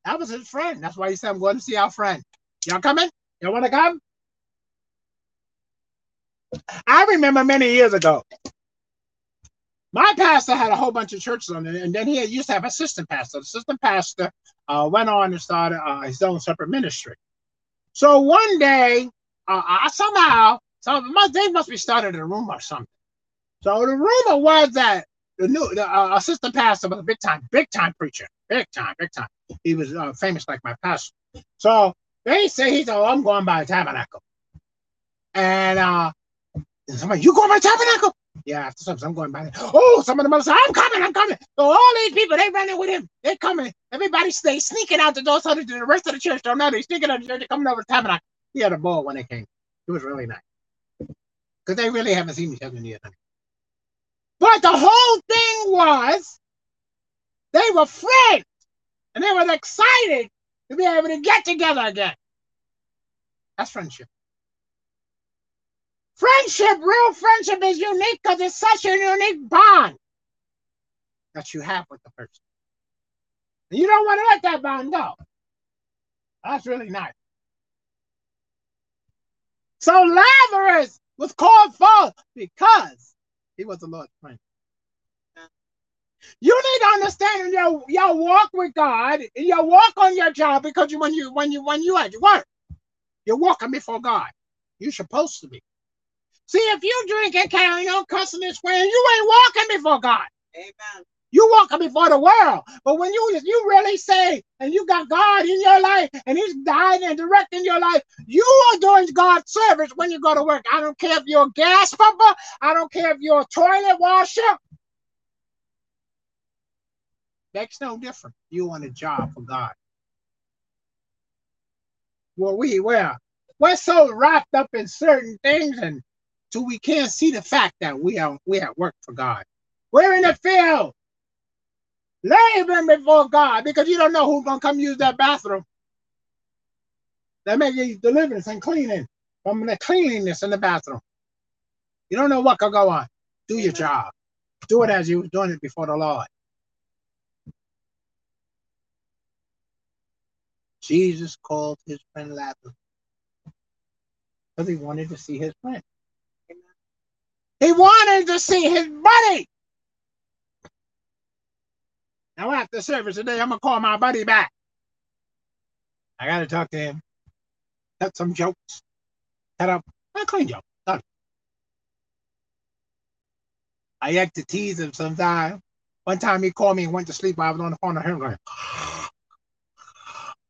That was his friend. That's why he said, I'm going to see our friend. Y'all coming? Y'all want to come? I remember many years ago, my pastor had a whole bunch of churches on it, and then he used to have assistant pastor. The assistant pastor uh, went on and started uh, his own separate ministry. So one day, uh, I somehow, some, they must be started a rumor or something. So the rumor was that the new the, uh, assistant pastor was a big time, big time preacher, big time, big time. He was uh, famous like my pastor. So they say he's, oh, I'm going by the tabernacle. And uh, somebody, you going by the tabernacle? Yeah, after service, I'm going by there. Oh, some of them say, I'm coming, I'm coming. So all these people, they running with him. They coming. Everybody stay sneaking out the door so that the rest of the church don't know. they're sneaking out the church, they coming over the tabernacle. He had a ball when they came. It was really nice. Because they really haven't seen each other in years. But the whole thing was they were friends. And they were excited to be able to get together again. That's friendship. Friendship, real friendship is unique because it's such a unique bond that you have with the person. And you don't want to let that bond go. That's really nice. So Lazarus was called forth because he was the Lord's friend. You need to understand your your walk with God, and your walk on your job, because you, when you when you when you at work, you're walking before God. You're supposed to be. See, if you drink and carry on cussing and swearing, you ain't walking before God. Amen. You walking before the world. But when you you really say and you got God in your life and He's guiding and directing your life, you are doing God's service when you go to work. I don't care if you're a gas pumper, I don't care if you're a toilet washer. Makes no difference. You on a job for God. Well, we well, we're so wrapped up in certain things and so we can't see the fact that we are we at work for God. We're in the field, laboring before God because you don't know who's gonna come use that bathroom. That may be deliverance and cleaning from the cleanliness in the bathroom. You don't know what could go on. Do your job. Do it as you were doing it before the Lord. Jesus called his friend Lazarus because he wanted to see his friend. He wanted to see his buddy. Now after service today, I'm gonna call my buddy back. I gotta talk to him. Cut some jokes. Cut up a clean joke. Done. I had to tease him sometimes. One time he called me and went to sleep. I was on the phone with him going,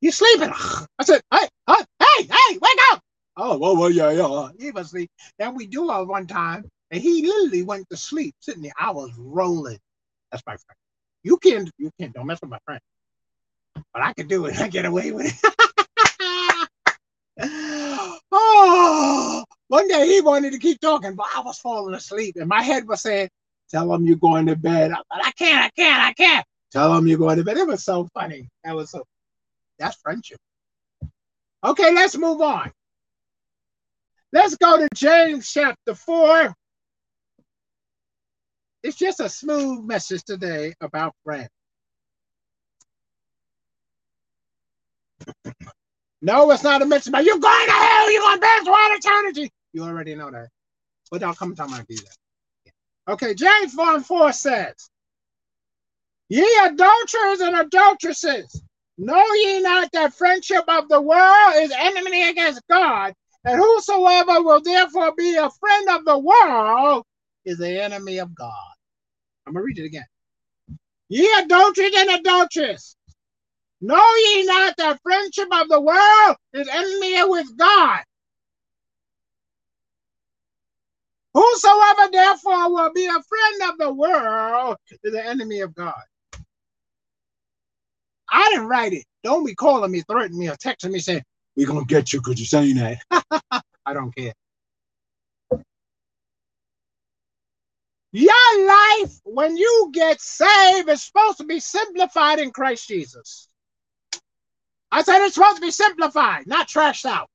You sleeping? I said, Hey, hey, hey, hey, wake up. Oh, well, well, yeah, yeah. He was asleep. Then we do it one time. And he literally went to sleep sitting there. I was rolling. That's my friend. You can't, you can't, don't mess with my friend. But I can do it. [laughs] I get away with it. [laughs] oh, one day he wanted to keep talking, but I was falling asleep. And my head was saying, Tell him you're going to bed. I, I can't, I can't, I can't. Tell him you're going to bed. It was so funny. That was so, that's friendship. Okay, let's move on. Let's go to James chapter 4. It's just a smooth message today about friends. no, it's not a message about you're going to hell, you're going to bed for eternity. You already know that. But don't come to my be that. Okay, James 4 and 4 says, Ye adulterers and adulteresses, know ye not that friendship of the world is enmity against God, and whosoever will therefore be a friend of the world is the enemy of God. I'm gonna read it again. Ye adulterers and adulteress, know ye not that friendship of the world is enemy with God? Whosoever therefore will be a friend of the world is the enemy of God. I didn't write it. Don't be calling me, threatening me, or texting me saying, We're gonna get you because you're saying that. [laughs] I don't care. Your life, when you get saved, is supposed to be simplified in Christ Jesus. I said it's supposed to be simplified, not trashed out.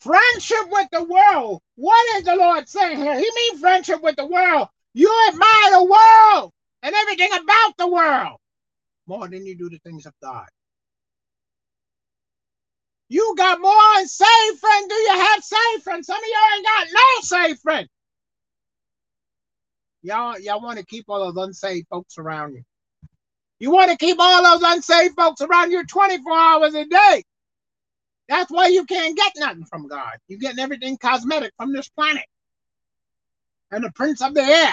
Friendship with the world. What is the Lord saying here? He means friendship with the world. You admire the world and everything about the world more than you do the things of God. You got more unsaved friends. Do you have saved friends? Some of y'all ain't got no saved friends. Y'all, y'all want to keep all those unsaved folks around you. You want to keep all those unsaved folks around you 24 hours a day. That's why you can't get nothing from God. You're getting everything cosmetic from this planet and the prince of the air.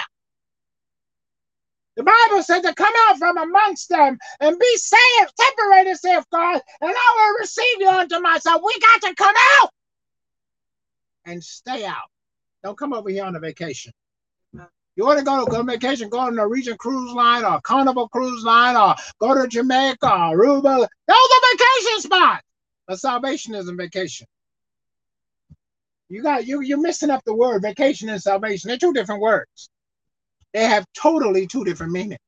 The Bible said to come out from amongst them and be saved, separated, saith God, and I will receive you unto myself. We got to come out and stay out. Don't come over here on a vacation. You want to go to on vacation, go on a Norwegian cruise line or Carnival cruise line or go to Jamaica or Aruba. Those are vacation spots. But salvation isn't vacation. You got you you're missing up the word vacation and salvation. They're two different words. They have totally two different meanings.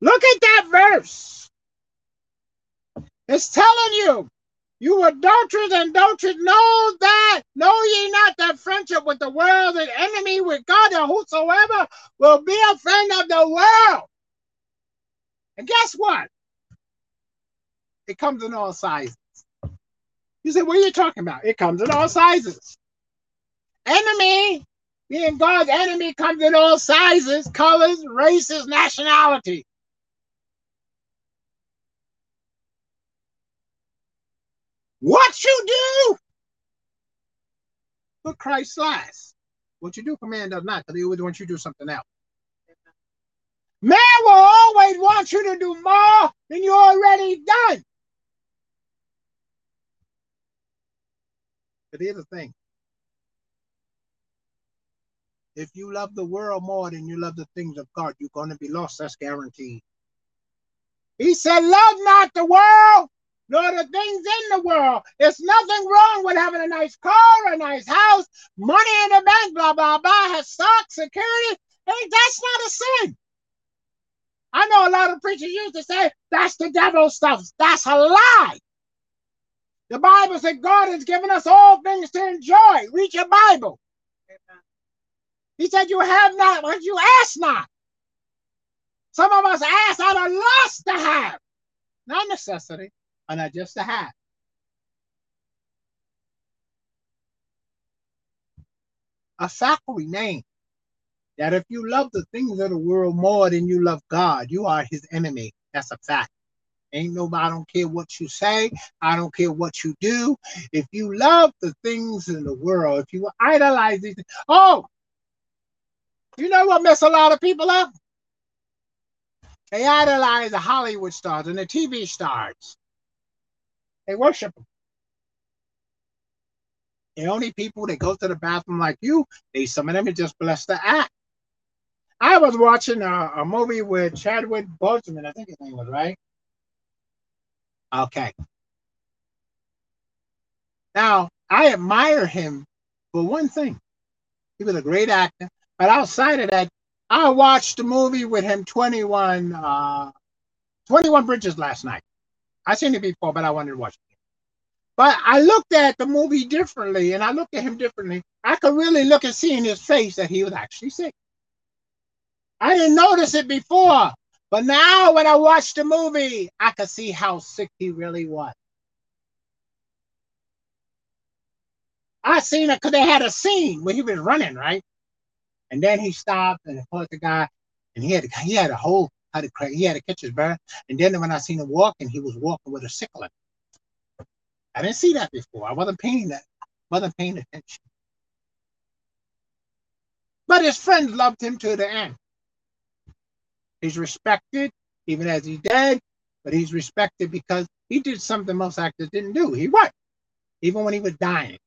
Look at that verse. It's telling you, you adulterers and adulterers, know that, know ye not that friendship with the world is enemy with God, and whosoever will be a friend of the world. And guess what? It comes in all sizes. You say, what are you talking about? It comes in all sizes. Enemy, being God's enemy, comes in all sizes, colors, races, nationality. What you do? Put Christ last. What you do for man does not, because he always wants you to do something else. Man will always want you to do more than you already done. But here's the thing. If you love the world more than you love the things of God, you're going to be lost. That's guaranteed. He said, Love not the world, nor the things in the world. There's nothing wrong with having a nice car, a nice house, money in the bank, blah, blah, blah, has stock, security. Hey, that's not a sin. I know a lot of preachers used to say, that's the devil stuff. That's a lie. The Bible said God has given us all things to enjoy. Read your Bible. Amen. He said, You have not what you ask not. Some of us ask out of lust to have, not necessity, and not just to have. A fact remains that if you love the things of the world more than you love God, you are his enemy. That's a fact. Ain't nobody, I don't care what you say. I don't care what you do. If you love the things in the world, if you idolize these, oh, you know what mess a lot of people up? They idolize the Hollywood stars and the TV stars. They worship them. The only people that go to the bathroom like you, they some of them are just blessed to act. I was watching a, a movie with Chadwick Boseman, I think his name was right. Okay. Now, I admire him for one thing. He was a great actor. But outside of that, I watched the movie with him 21, uh, 21 Bridges last night. I seen it before, but I wanted to watch it. But I looked at the movie differently and I looked at him differently. I could really look and see in his face that he was actually sick. I didn't notice it before, but now when I watched the movie, I could see how sick he really was. I seen it because they had a scene where he was running, right? And then he stopped and caught the guy, and he had he had a whole had to he had to catch his breath. And then when I seen him walking, he was walking with a sickle. I didn't see that before. I wasn't paying that, wasn't paying attention. But his friends loved him to the end. He's respected, even as he's dead, but he's respected because he did something most actors didn't do. He what? Even when he was dying.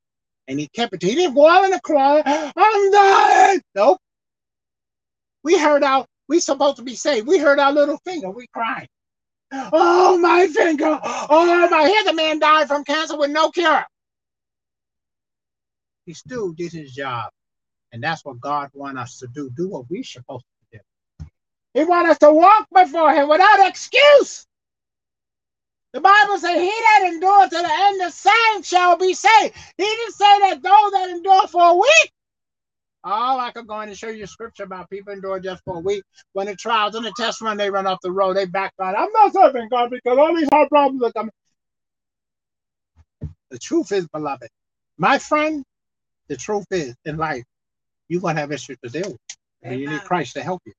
And he kept it. He didn't out in cry, I'm dying. Nope. We heard our, we supposed to be saved. We heard our little finger. We cried. Oh, my finger. Oh, my. Here the man died from cancer with no cure. He still did his job. And that's what God wants us to do. Do what we're supposed to do. He wants us to walk before him without excuse. The Bible says, He that endures to the end, the same shall be saved. He didn't say that those that endure for a week. Oh, I could go in and show you scripture about people endure just for a week. When the trials and the tests run, they run off the road, they backfire. I'm not serving God because all these hard problems are coming. The truth is, beloved, my friend, the truth is in life, you're going to have issues to deal with. And you need Christ to help you.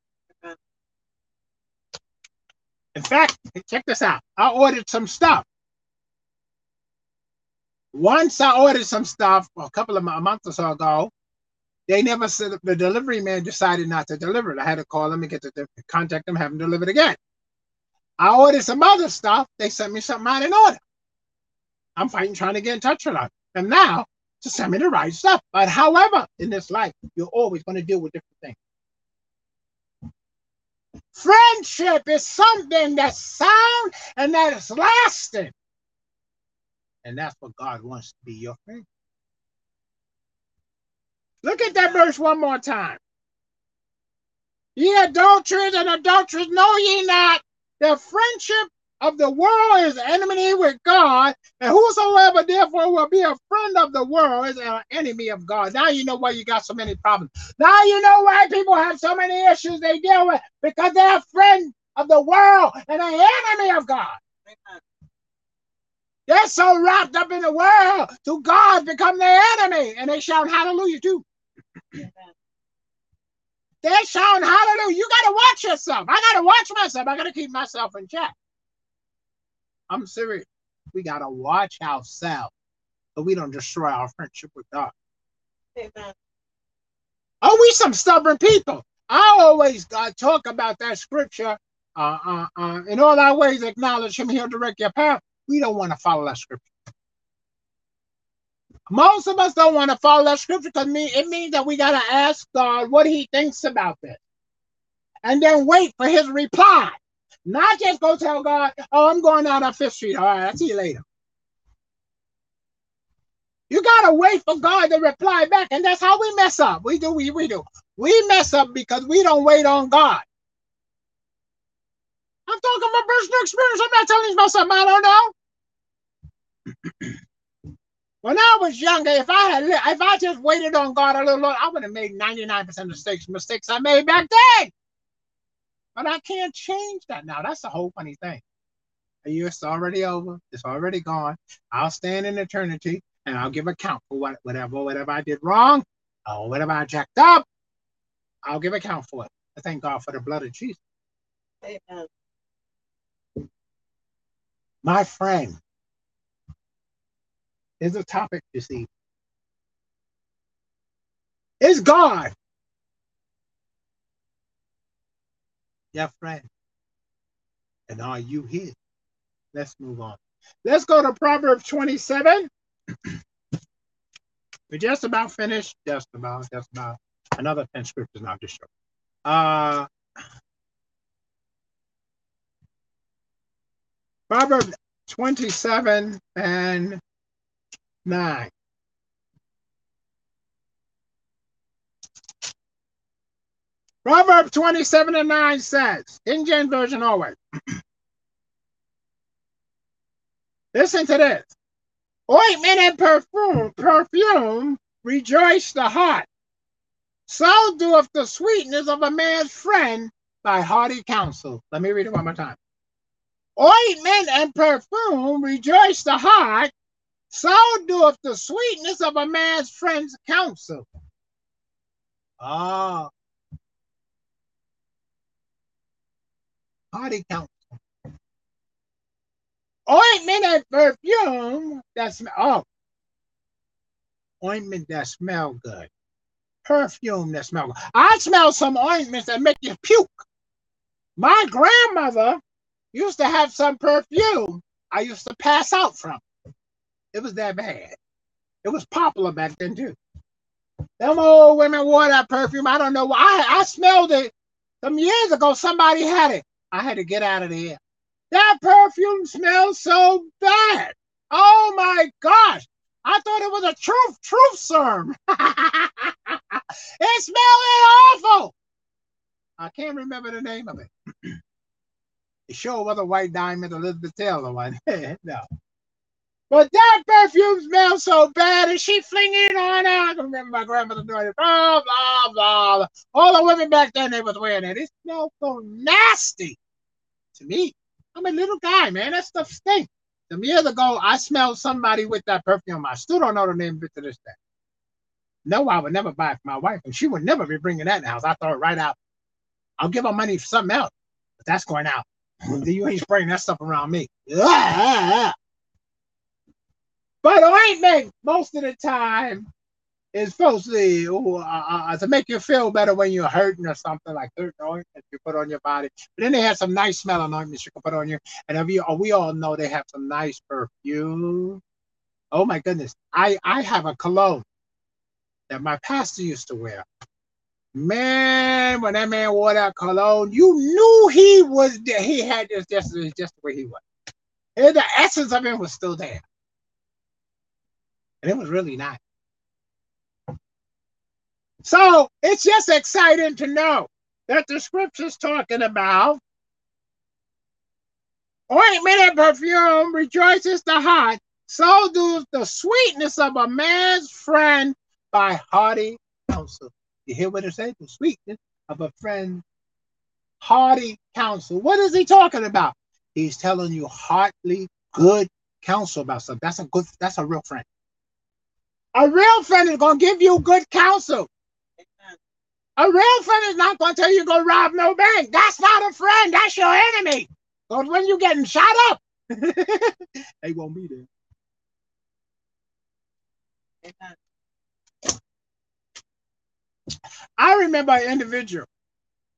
In fact, check this out. I ordered some stuff. Once I ordered some stuff a couple of a month or so ago, They never said the delivery man decided not to deliver it. I had to call them and get to contact them, have them deliver it again. I ordered some other stuff. They sent me something out didn't order. I'm fighting trying to get in touch with them. And now to send me the right stuff. But however, in this life, you're always going to deal with different things. Friendship is something that's sound and that is lasting. And that's what God wants to be your friend. Look at that verse one more time. Ye adulterers and adulterers, know ye not that friendship of the world is enemy with God, and whosoever therefore will be a friend of the world is an enemy of God. Now you know why you got so many problems. Now you know why people have so many issues they deal with because they're a friend of the world and an enemy of God. They're so wrapped up in the world to God become their enemy, and they shout hallelujah too. They're shouting hallelujah. You got to watch yourself. I got to watch myself. I got to keep myself in check. I'm serious. We got to watch ourselves so we don't destroy our friendship with God. Amen. Are we some stubborn people? I always uh, talk about that scripture. Uh, uh, uh, in all our ways, acknowledge Him, He'll direct your path. We don't want to follow that scripture. Most of us don't want to follow that scripture because it means that we got to ask God what He thinks about this and then wait for His reply. Not just go tell God, oh, I'm going out on Fifth Street. All right, I'll see you later. You gotta wait for God to reply back, and that's how we mess up. We do, we, we do. We mess up because we don't wait on God. I'm talking about personal experience. I'm not telling you about something I don't know. [clears throat] when I was younger, if I had if I just waited on God a little I would have made 99% of mistakes, mistakes I made back then. But I can't change that now. That's the whole funny thing. A year's already over. It's already gone. I'll stand in eternity and I'll give account for what, whatever, whatever I did wrong or whatever I jacked up. I'll give account for it. I thank God for the blood of Jesus. Amen. My friend is a topic this evening. Is God friend? And are you his? Let's move on. Let's go to Proverbs 27. [clears throat] We're just about finished. Just about, just about. Another 10 scriptures now to show. Uh, Proverbs 27 and 9. Proverbs 27 and 9 says, King James Version always. [clears throat] Listen to this. Ointment and perfume, perfume rejoice the heart. So doeth the sweetness of a man's friend by hearty counsel. Let me read it one more time. Ointment and perfume rejoice the heart. So doeth the sweetness of a man's friend's counsel. Ah, body count. Ointment and perfume that smell. Oh, ointment that smell good. Perfume that smell good. I smell some ointments that make you puke. My grandmother used to have some perfume I used to pass out from. It was that bad. It was popular back then too. Them old women wore that perfume. I don't know why. I, I smelled it some years ago. Somebody had it. I had to get out of there. That perfume smells so bad. Oh my gosh. I thought it was a truth, truth serum. [laughs] it smelled awful. I can't remember the name of it. [clears throat] it sure was a white diamond Elizabeth Taylor one. [laughs] no. But that perfume smells so bad, and she flinging it on out. I can remember my grandmother doing it. Blah, blah, blah. All the women back then, they was wearing it. It smelled so nasty to me. I'm a little guy, man. That stuff stinks. Some years ago, I smelled somebody with that perfume. I still don't know the name of it to this day. No, I would never buy it for my wife, and she would never be bringing that in the house. I throw it right out. I'll give her money for something else, but that's going out. [laughs] you ain't spraying that stuff around me. [laughs] But ointment, most of the time, It's supposed to, uh, uh, to make you feel better when you're hurting or something like hurt ointment you put on your body. But then they have some nice smelling ointments you can put on your. And you, we all know they have some nice perfume. Oh my goodness. I, I have a cologne that my pastor used to wear. Man, when that man wore that cologne, you knew he was. He had this just, just the way he was. And the essence of him was still there. And it was really nice. So it's just exciting to know that the scripture's talking about ointment and perfume rejoices the heart, so does the sweetness of a man's friend by hearty counsel. You hear what it says? The sweetness of a friend, hearty counsel. What is he talking about? He's telling you heartily good counsel about something. That's a good, that's a real friend. A real friend is to give you good counsel. A real friend is not going to tell you go rob no bank. That's not a friend. That's your enemy. Because when you're getting shot up, [laughs] they won't be there. I remember an individual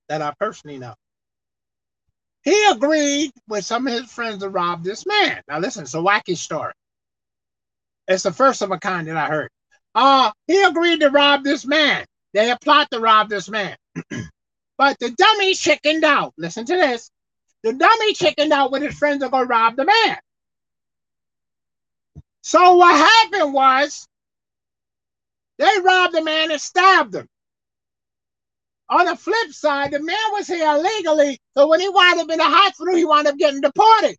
that I personally know. He agreed with some of his friends to rob this man. Now listen, it's a wacky story. It's the first of a kind that I heard. Uh, he agreed to rob this man. They had plot to rob this man. [clears throat] but the dummy chickened out. Listen to this. The dummy chickened out with his friends are going to rob the man. So what happened was they robbed the man and stabbed him. On the flip side, the man was here illegally, so when he wound up in the hospital, he wound up getting deported.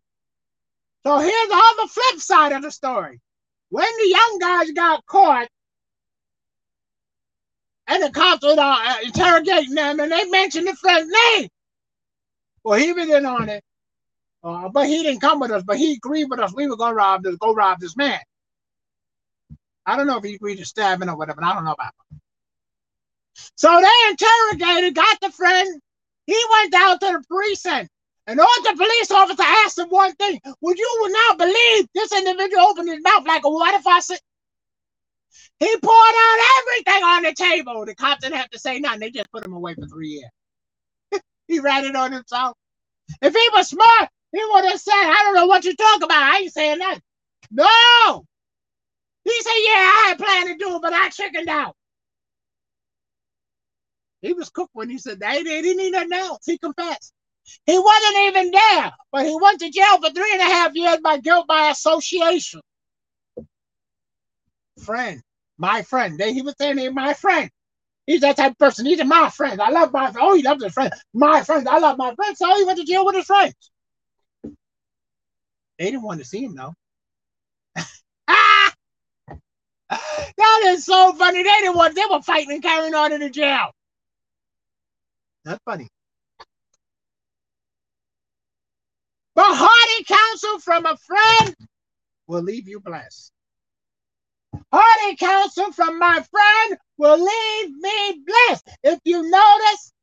So here's the other flip side of the story. When the young guys got caught, and the cops were uh, interrogating them, and they mentioned the friend's name. Well, he was in on it, uh, but he didn't come with us. But he agreed with us. We were gonna rob this, go rob this man. I don't know if he agreed to stabbing or whatever. I don't know about it. So they interrogated, got the friend. He went down to the precinct. And all the police officer asked him one thing. Would you would not believe this individual opened his mouth like a water faucet? He poured out everything on the table. The cops didn't have to say nothing. They just put him away for three years. [laughs] he ratted on himself. If he was smart, he would have said, I don't know what you're talking about. I ain't saying nothing. No. He said, Yeah, I had planned to do it, but I chickened out. He was cooked when he said. He didn't need nothing else. He confessed. He wasn't even there, but he went to jail for three and a half years by guilt by association. Friend my friend. They, he was saying, my friend. He's that type of person. He's my friend. I love my friend. Oh, he loves his friend. My friend. I love my friend. So he went to jail with his friends. They didn't want to see him though. [laughs] ah! That is so funny. They didn't want. They were fighting and carrying on in the jail. That's funny. But hearty counsel from a friend will leave you blessed. Hearty counsel from my friend will leave me blessed. If you notice,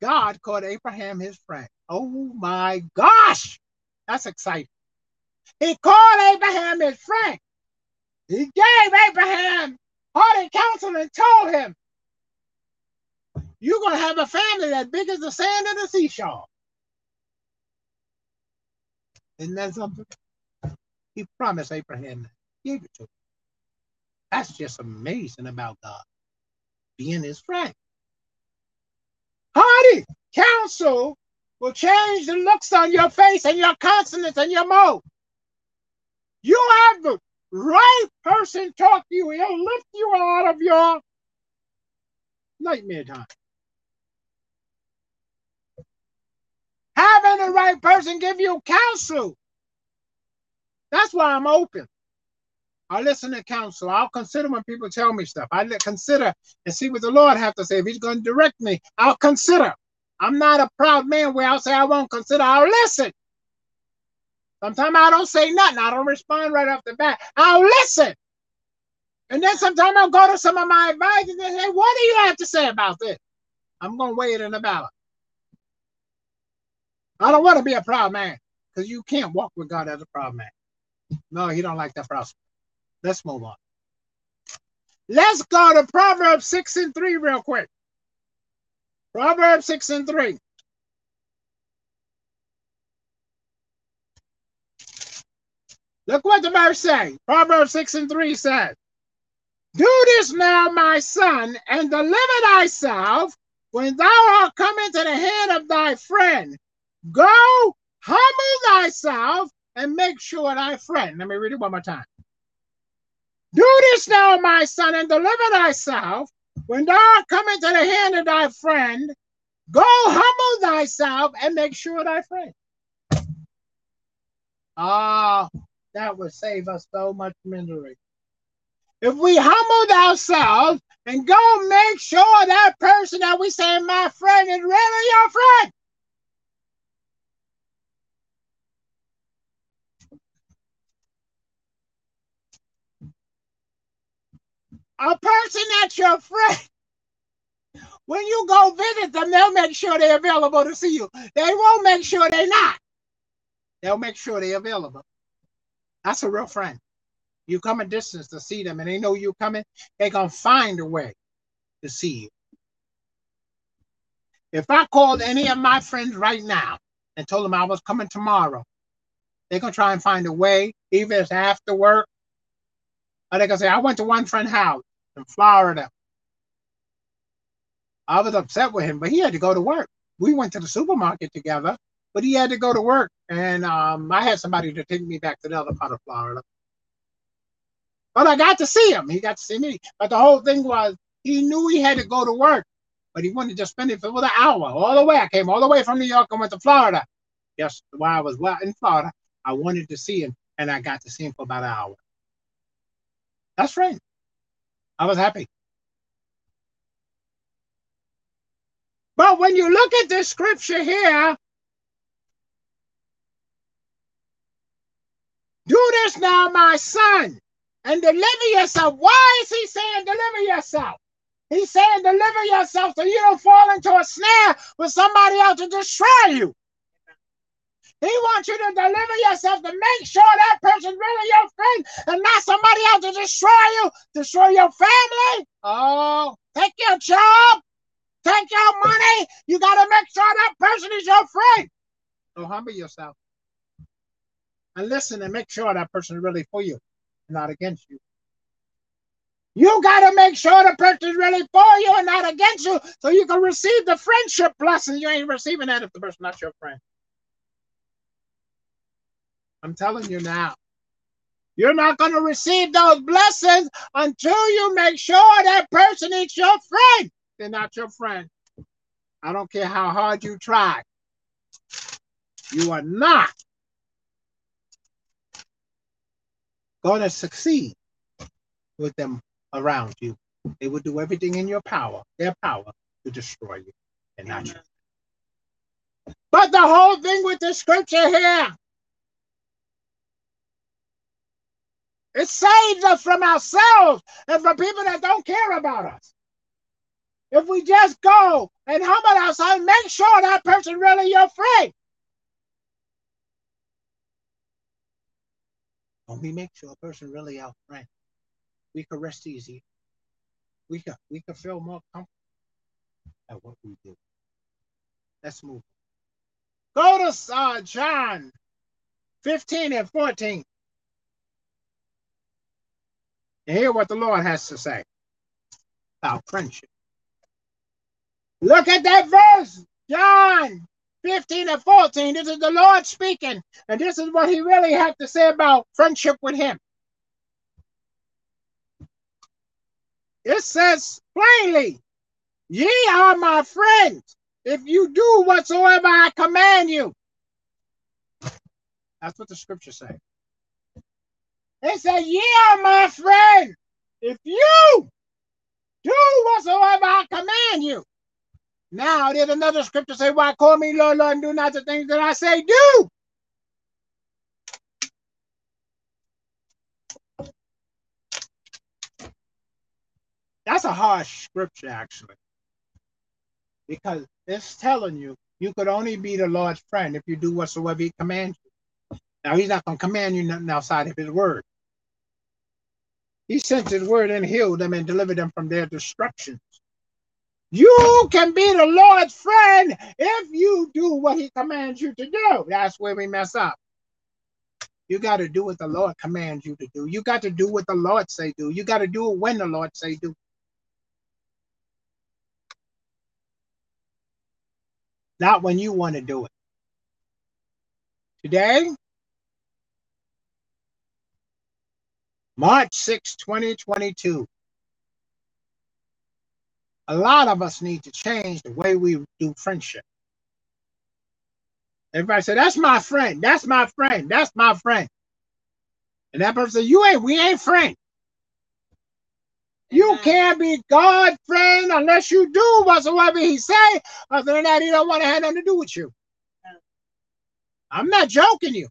God called Abraham his friend. Oh my gosh, that's exciting. He called Abraham his friend. He gave Abraham hearty counsel and told him, You're going to have a family that big as the sand of the seashore. Isn't that something? He promised Abraham gave it to him. That's just amazing about God being his friend. Hearty counsel will change the looks on your face and your consonants and your mouth. You have the right person talk to you. He'll lift you out of your nightmare time. Having the right person give you counsel. That's why I'm open. I listen to counsel. I'll consider when people tell me stuff. I consider and see what the Lord have to say. If He's going to direct me, I'll consider. I'm not a proud man where I'll say I won't consider. I'll listen. Sometimes I don't say nothing. I don't respond right off the bat. I'll listen. And then sometimes I'll go to some of my advisors and say, What do you have to say about this? I'm going to weigh it in the balance. I don't want to be a proud man because you can't walk with God as a proud man. No, he don't like that process. Let's move on. Let's go to Proverbs 6 and 3 real quick. Proverbs 6 and 3. Look what the verse says. Proverbs 6 and 3 says, Do this now, my son, and deliver thyself when thou art come into the hand of thy friend. Go, humble thyself, and make sure thy friend. Let me read it one more time. Do this now, my son, and deliver thyself when thou come into the hand of thy friend. Go, humble thyself, and make sure thy friend. Ah, that would save us so much misery. If we humbled ourselves and go make sure that person that we say my friend is really your friend. A person that's your friend. When you go visit them, they'll make sure they're available to see you. They won't make sure they're not. They'll make sure they're available. That's a real friend. You come a distance to see them and they know you're coming, they're going to find a way to see you. If I called any of my friends right now and told them I was coming tomorrow, they're going to try and find a way, even if it's after work. Or they're going to say, I went to one friend's house in Florida. I was upset with him, but he had to go to work. We went to the supermarket together, but he had to go to work. And um, I had somebody to take me back to the other part of Florida. But I got to see him. He got to see me. But the whole thing was he knew he had to go to work, but he wanted to spend it for an hour all the way. I came all the way from New York and went to Florida. Yes, while I was in Florida, I wanted to see him, and I got to see him for about an hour. That's right. I was happy. But when you look at this scripture here, do this now, my son and deliver yourself. Why is he saying deliver yourself? He's saying deliver yourself so you don't fall into a snare with somebody else to destroy you. He wants you to deliver yourself to make sure that person's really your friend and not somebody else to destroy you, destroy your family. Oh, take your job, take your money. You got to make sure that person is your friend. So humble yourself and listen and make sure that person is really for you not against you. You got to make sure the person is really for you and not against you so you can receive the friendship blessing. You ain't receiving that if the person's not your friend. I'm telling you now. You're not going to receive those blessings until you make sure that person is your friend. They're not your friend. I don't care how hard you try. You are not going to succeed with them around you. They will do everything in your power, their power, to destroy you and not you. But the whole thing with the scripture here, it saves us from ourselves and from people that don't care about us. If we just go and humble ourselves, make sure that person really your friend. When we make sure a person really our friend, we can rest easy. We can we can feel more comfortable at what we do. Let's move. Go to uh, John 15 and 14. And hear what the Lord has to say about friendship. Look at that verse, John 15 and 14. This is the Lord speaking. And this is what he really had to say about friendship with him. It says plainly, Ye are my friends if you do whatsoever I command you. That's what the scripture says. It said, Yeah, my friend, if you do whatsoever I command you. Now there's another scripture say, Why call me Lord, Lord, and do not the things that I say do? That's a harsh scripture, actually. Because it's telling you you could only be the Lord's friend if you do whatsoever he commands you. Now he's not going to command you nothing outside of his word. He sent his word and healed them and delivered them from their destructions. You can be the Lord's friend if you do what he commands you to do. That's where we mess up. You got to do what the Lord commands you to do. You got to do what the Lord say do. You got to do it when the Lord say do. Not when you want to do it. Today, March 6, 2022. A lot of us need to change the way we do friendship. Everybody say, that's my friend. That's my friend. That's my friend. And that person say, you ain't, we ain't friends. You can't be God friend unless you do whatsoever he say. Other than that, he don't want to have nothing to do with you. I'm not joking you.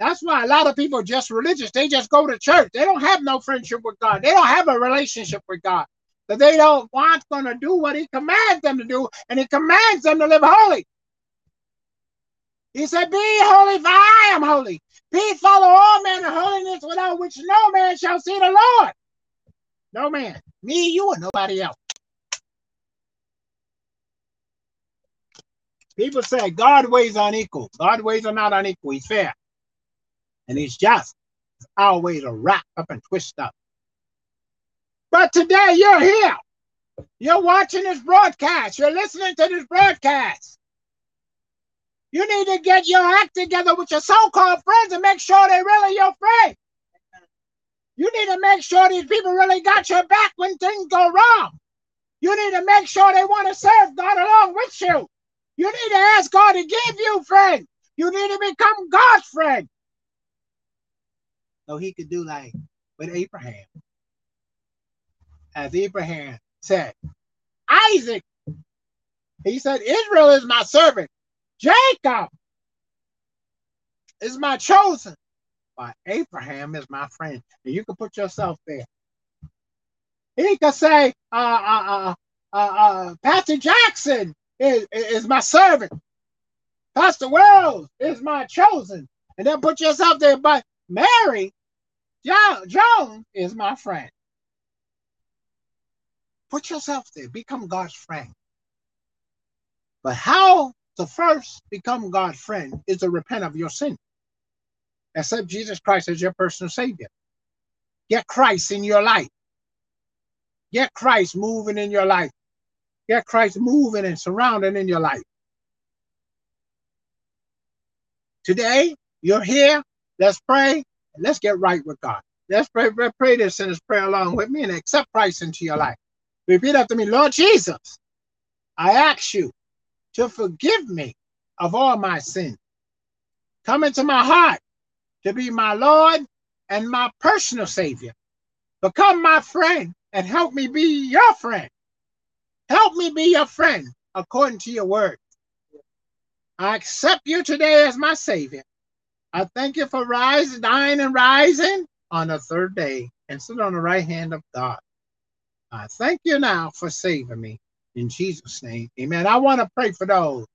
That's why a lot of people are just religious. They just go to church. They don't have no friendship with God. They don't have a relationship with God. But they don't want going to do what he commands them to do, and he commands them to live holy. He said, Be holy, for I am holy. Be follow all men in holiness, without which no man shall see the Lord. No man. Me, you, or nobody else. People say God ways unequal. God ways are not unequal. He's fair. And he's just. Our ways are wrapped up and twist up. But today you're here. You're watching this broadcast. You're listening to this broadcast. You need to get your act together with your so-called friends and make sure they're really your friends. You need to make sure these people really got your back when things go wrong. You need to make sure they want to serve God along with you. You need to ask God to give you friends. You need to become God's friend. So he could do like with Abraham. As Abraham said, Isaac, he said, Israel is my servant. Jacob is my chosen. But Abraham is my friend. And you can put yourself there. He could say, uh, uh, uh, uh, Pastor Jackson is, is my servant. Pastor Wells is my chosen. And then put yourself there. But Mary John, is my friend. Put yourself there. Become God's friend. But how to first become God's friend is to repent of your sin. Accept Jesus Christ as your personal Savior. Get Christ in your life. Get Christ moving in your life. Get Christ moving and surrounding in your life. Today, you're here. Let's pray. Let's get right with God. Let's pray, pray, pray this sinner's prayer along with me and accept Christ into your life. Repeat after me, Lord Jesus, I ask you to forgive me of all my sins. Come into my heart to be my Lord and my personal Savior. Become my friend and help me be your friend. Help me be your friend according to your word. I accept you today as my Savior. I thank you for rising, dying, and rising on the third day and sit on the right hand of God. I thank you now for saving me in Jesus' name. Amen. I want to pray for those.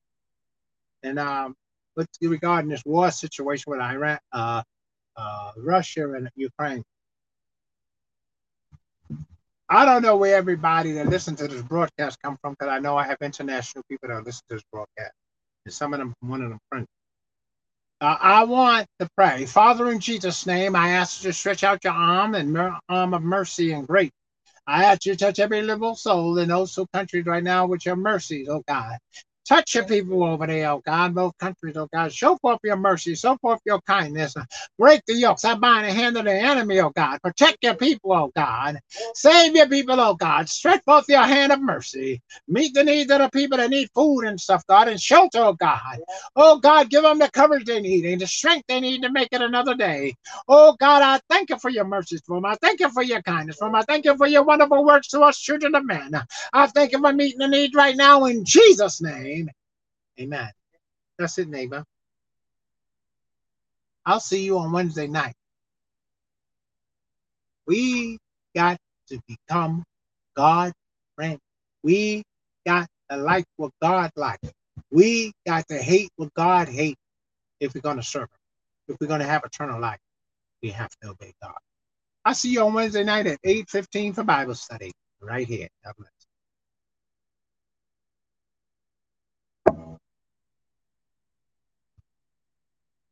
And um, with regarding this war situation with Iran, uh, uh, Russia, and Ukraine. I don't know where everybody that listens to this broadcast come from because I know I have international people that listen to this broadcast. And some of them one of them friends. Uh, I want to pray. Father, in Jesus' name, I ask you to stretch out your arm and mer- arm of mercy and grace. I ask you to touch every living soul in those two countries right now with your mercies, oh God. Touch your people over there, oh God, both countries, oh God. Show forth your mercy, show forth your kindness. Break the yokes. I bind the hand of the enemy, oh God. Protect your people, oh God. Save your people, oh God. Stretch forth your hand of mercy. Meet the needs of the people that need food and stuff, God, and shelter, oh God. Oh God, give them the courage they need and the strength they need to make it another day. Oh God, I thank you for your mercies for them. I thank you for your kindness for them. I thank you for your wonderful works to us, children of men. I thank you for meeting the need right now in Jesus' name. Amen. That's it, neighbor. I'll see you on Wednesday night. We got to become God friend. We got to like what God likes. We got to hate what God hates if we're going to serve Him. If we're going to have eternal life, we have to obey God. I'll see you on Wednesday night at 8.15 for Bible study right here.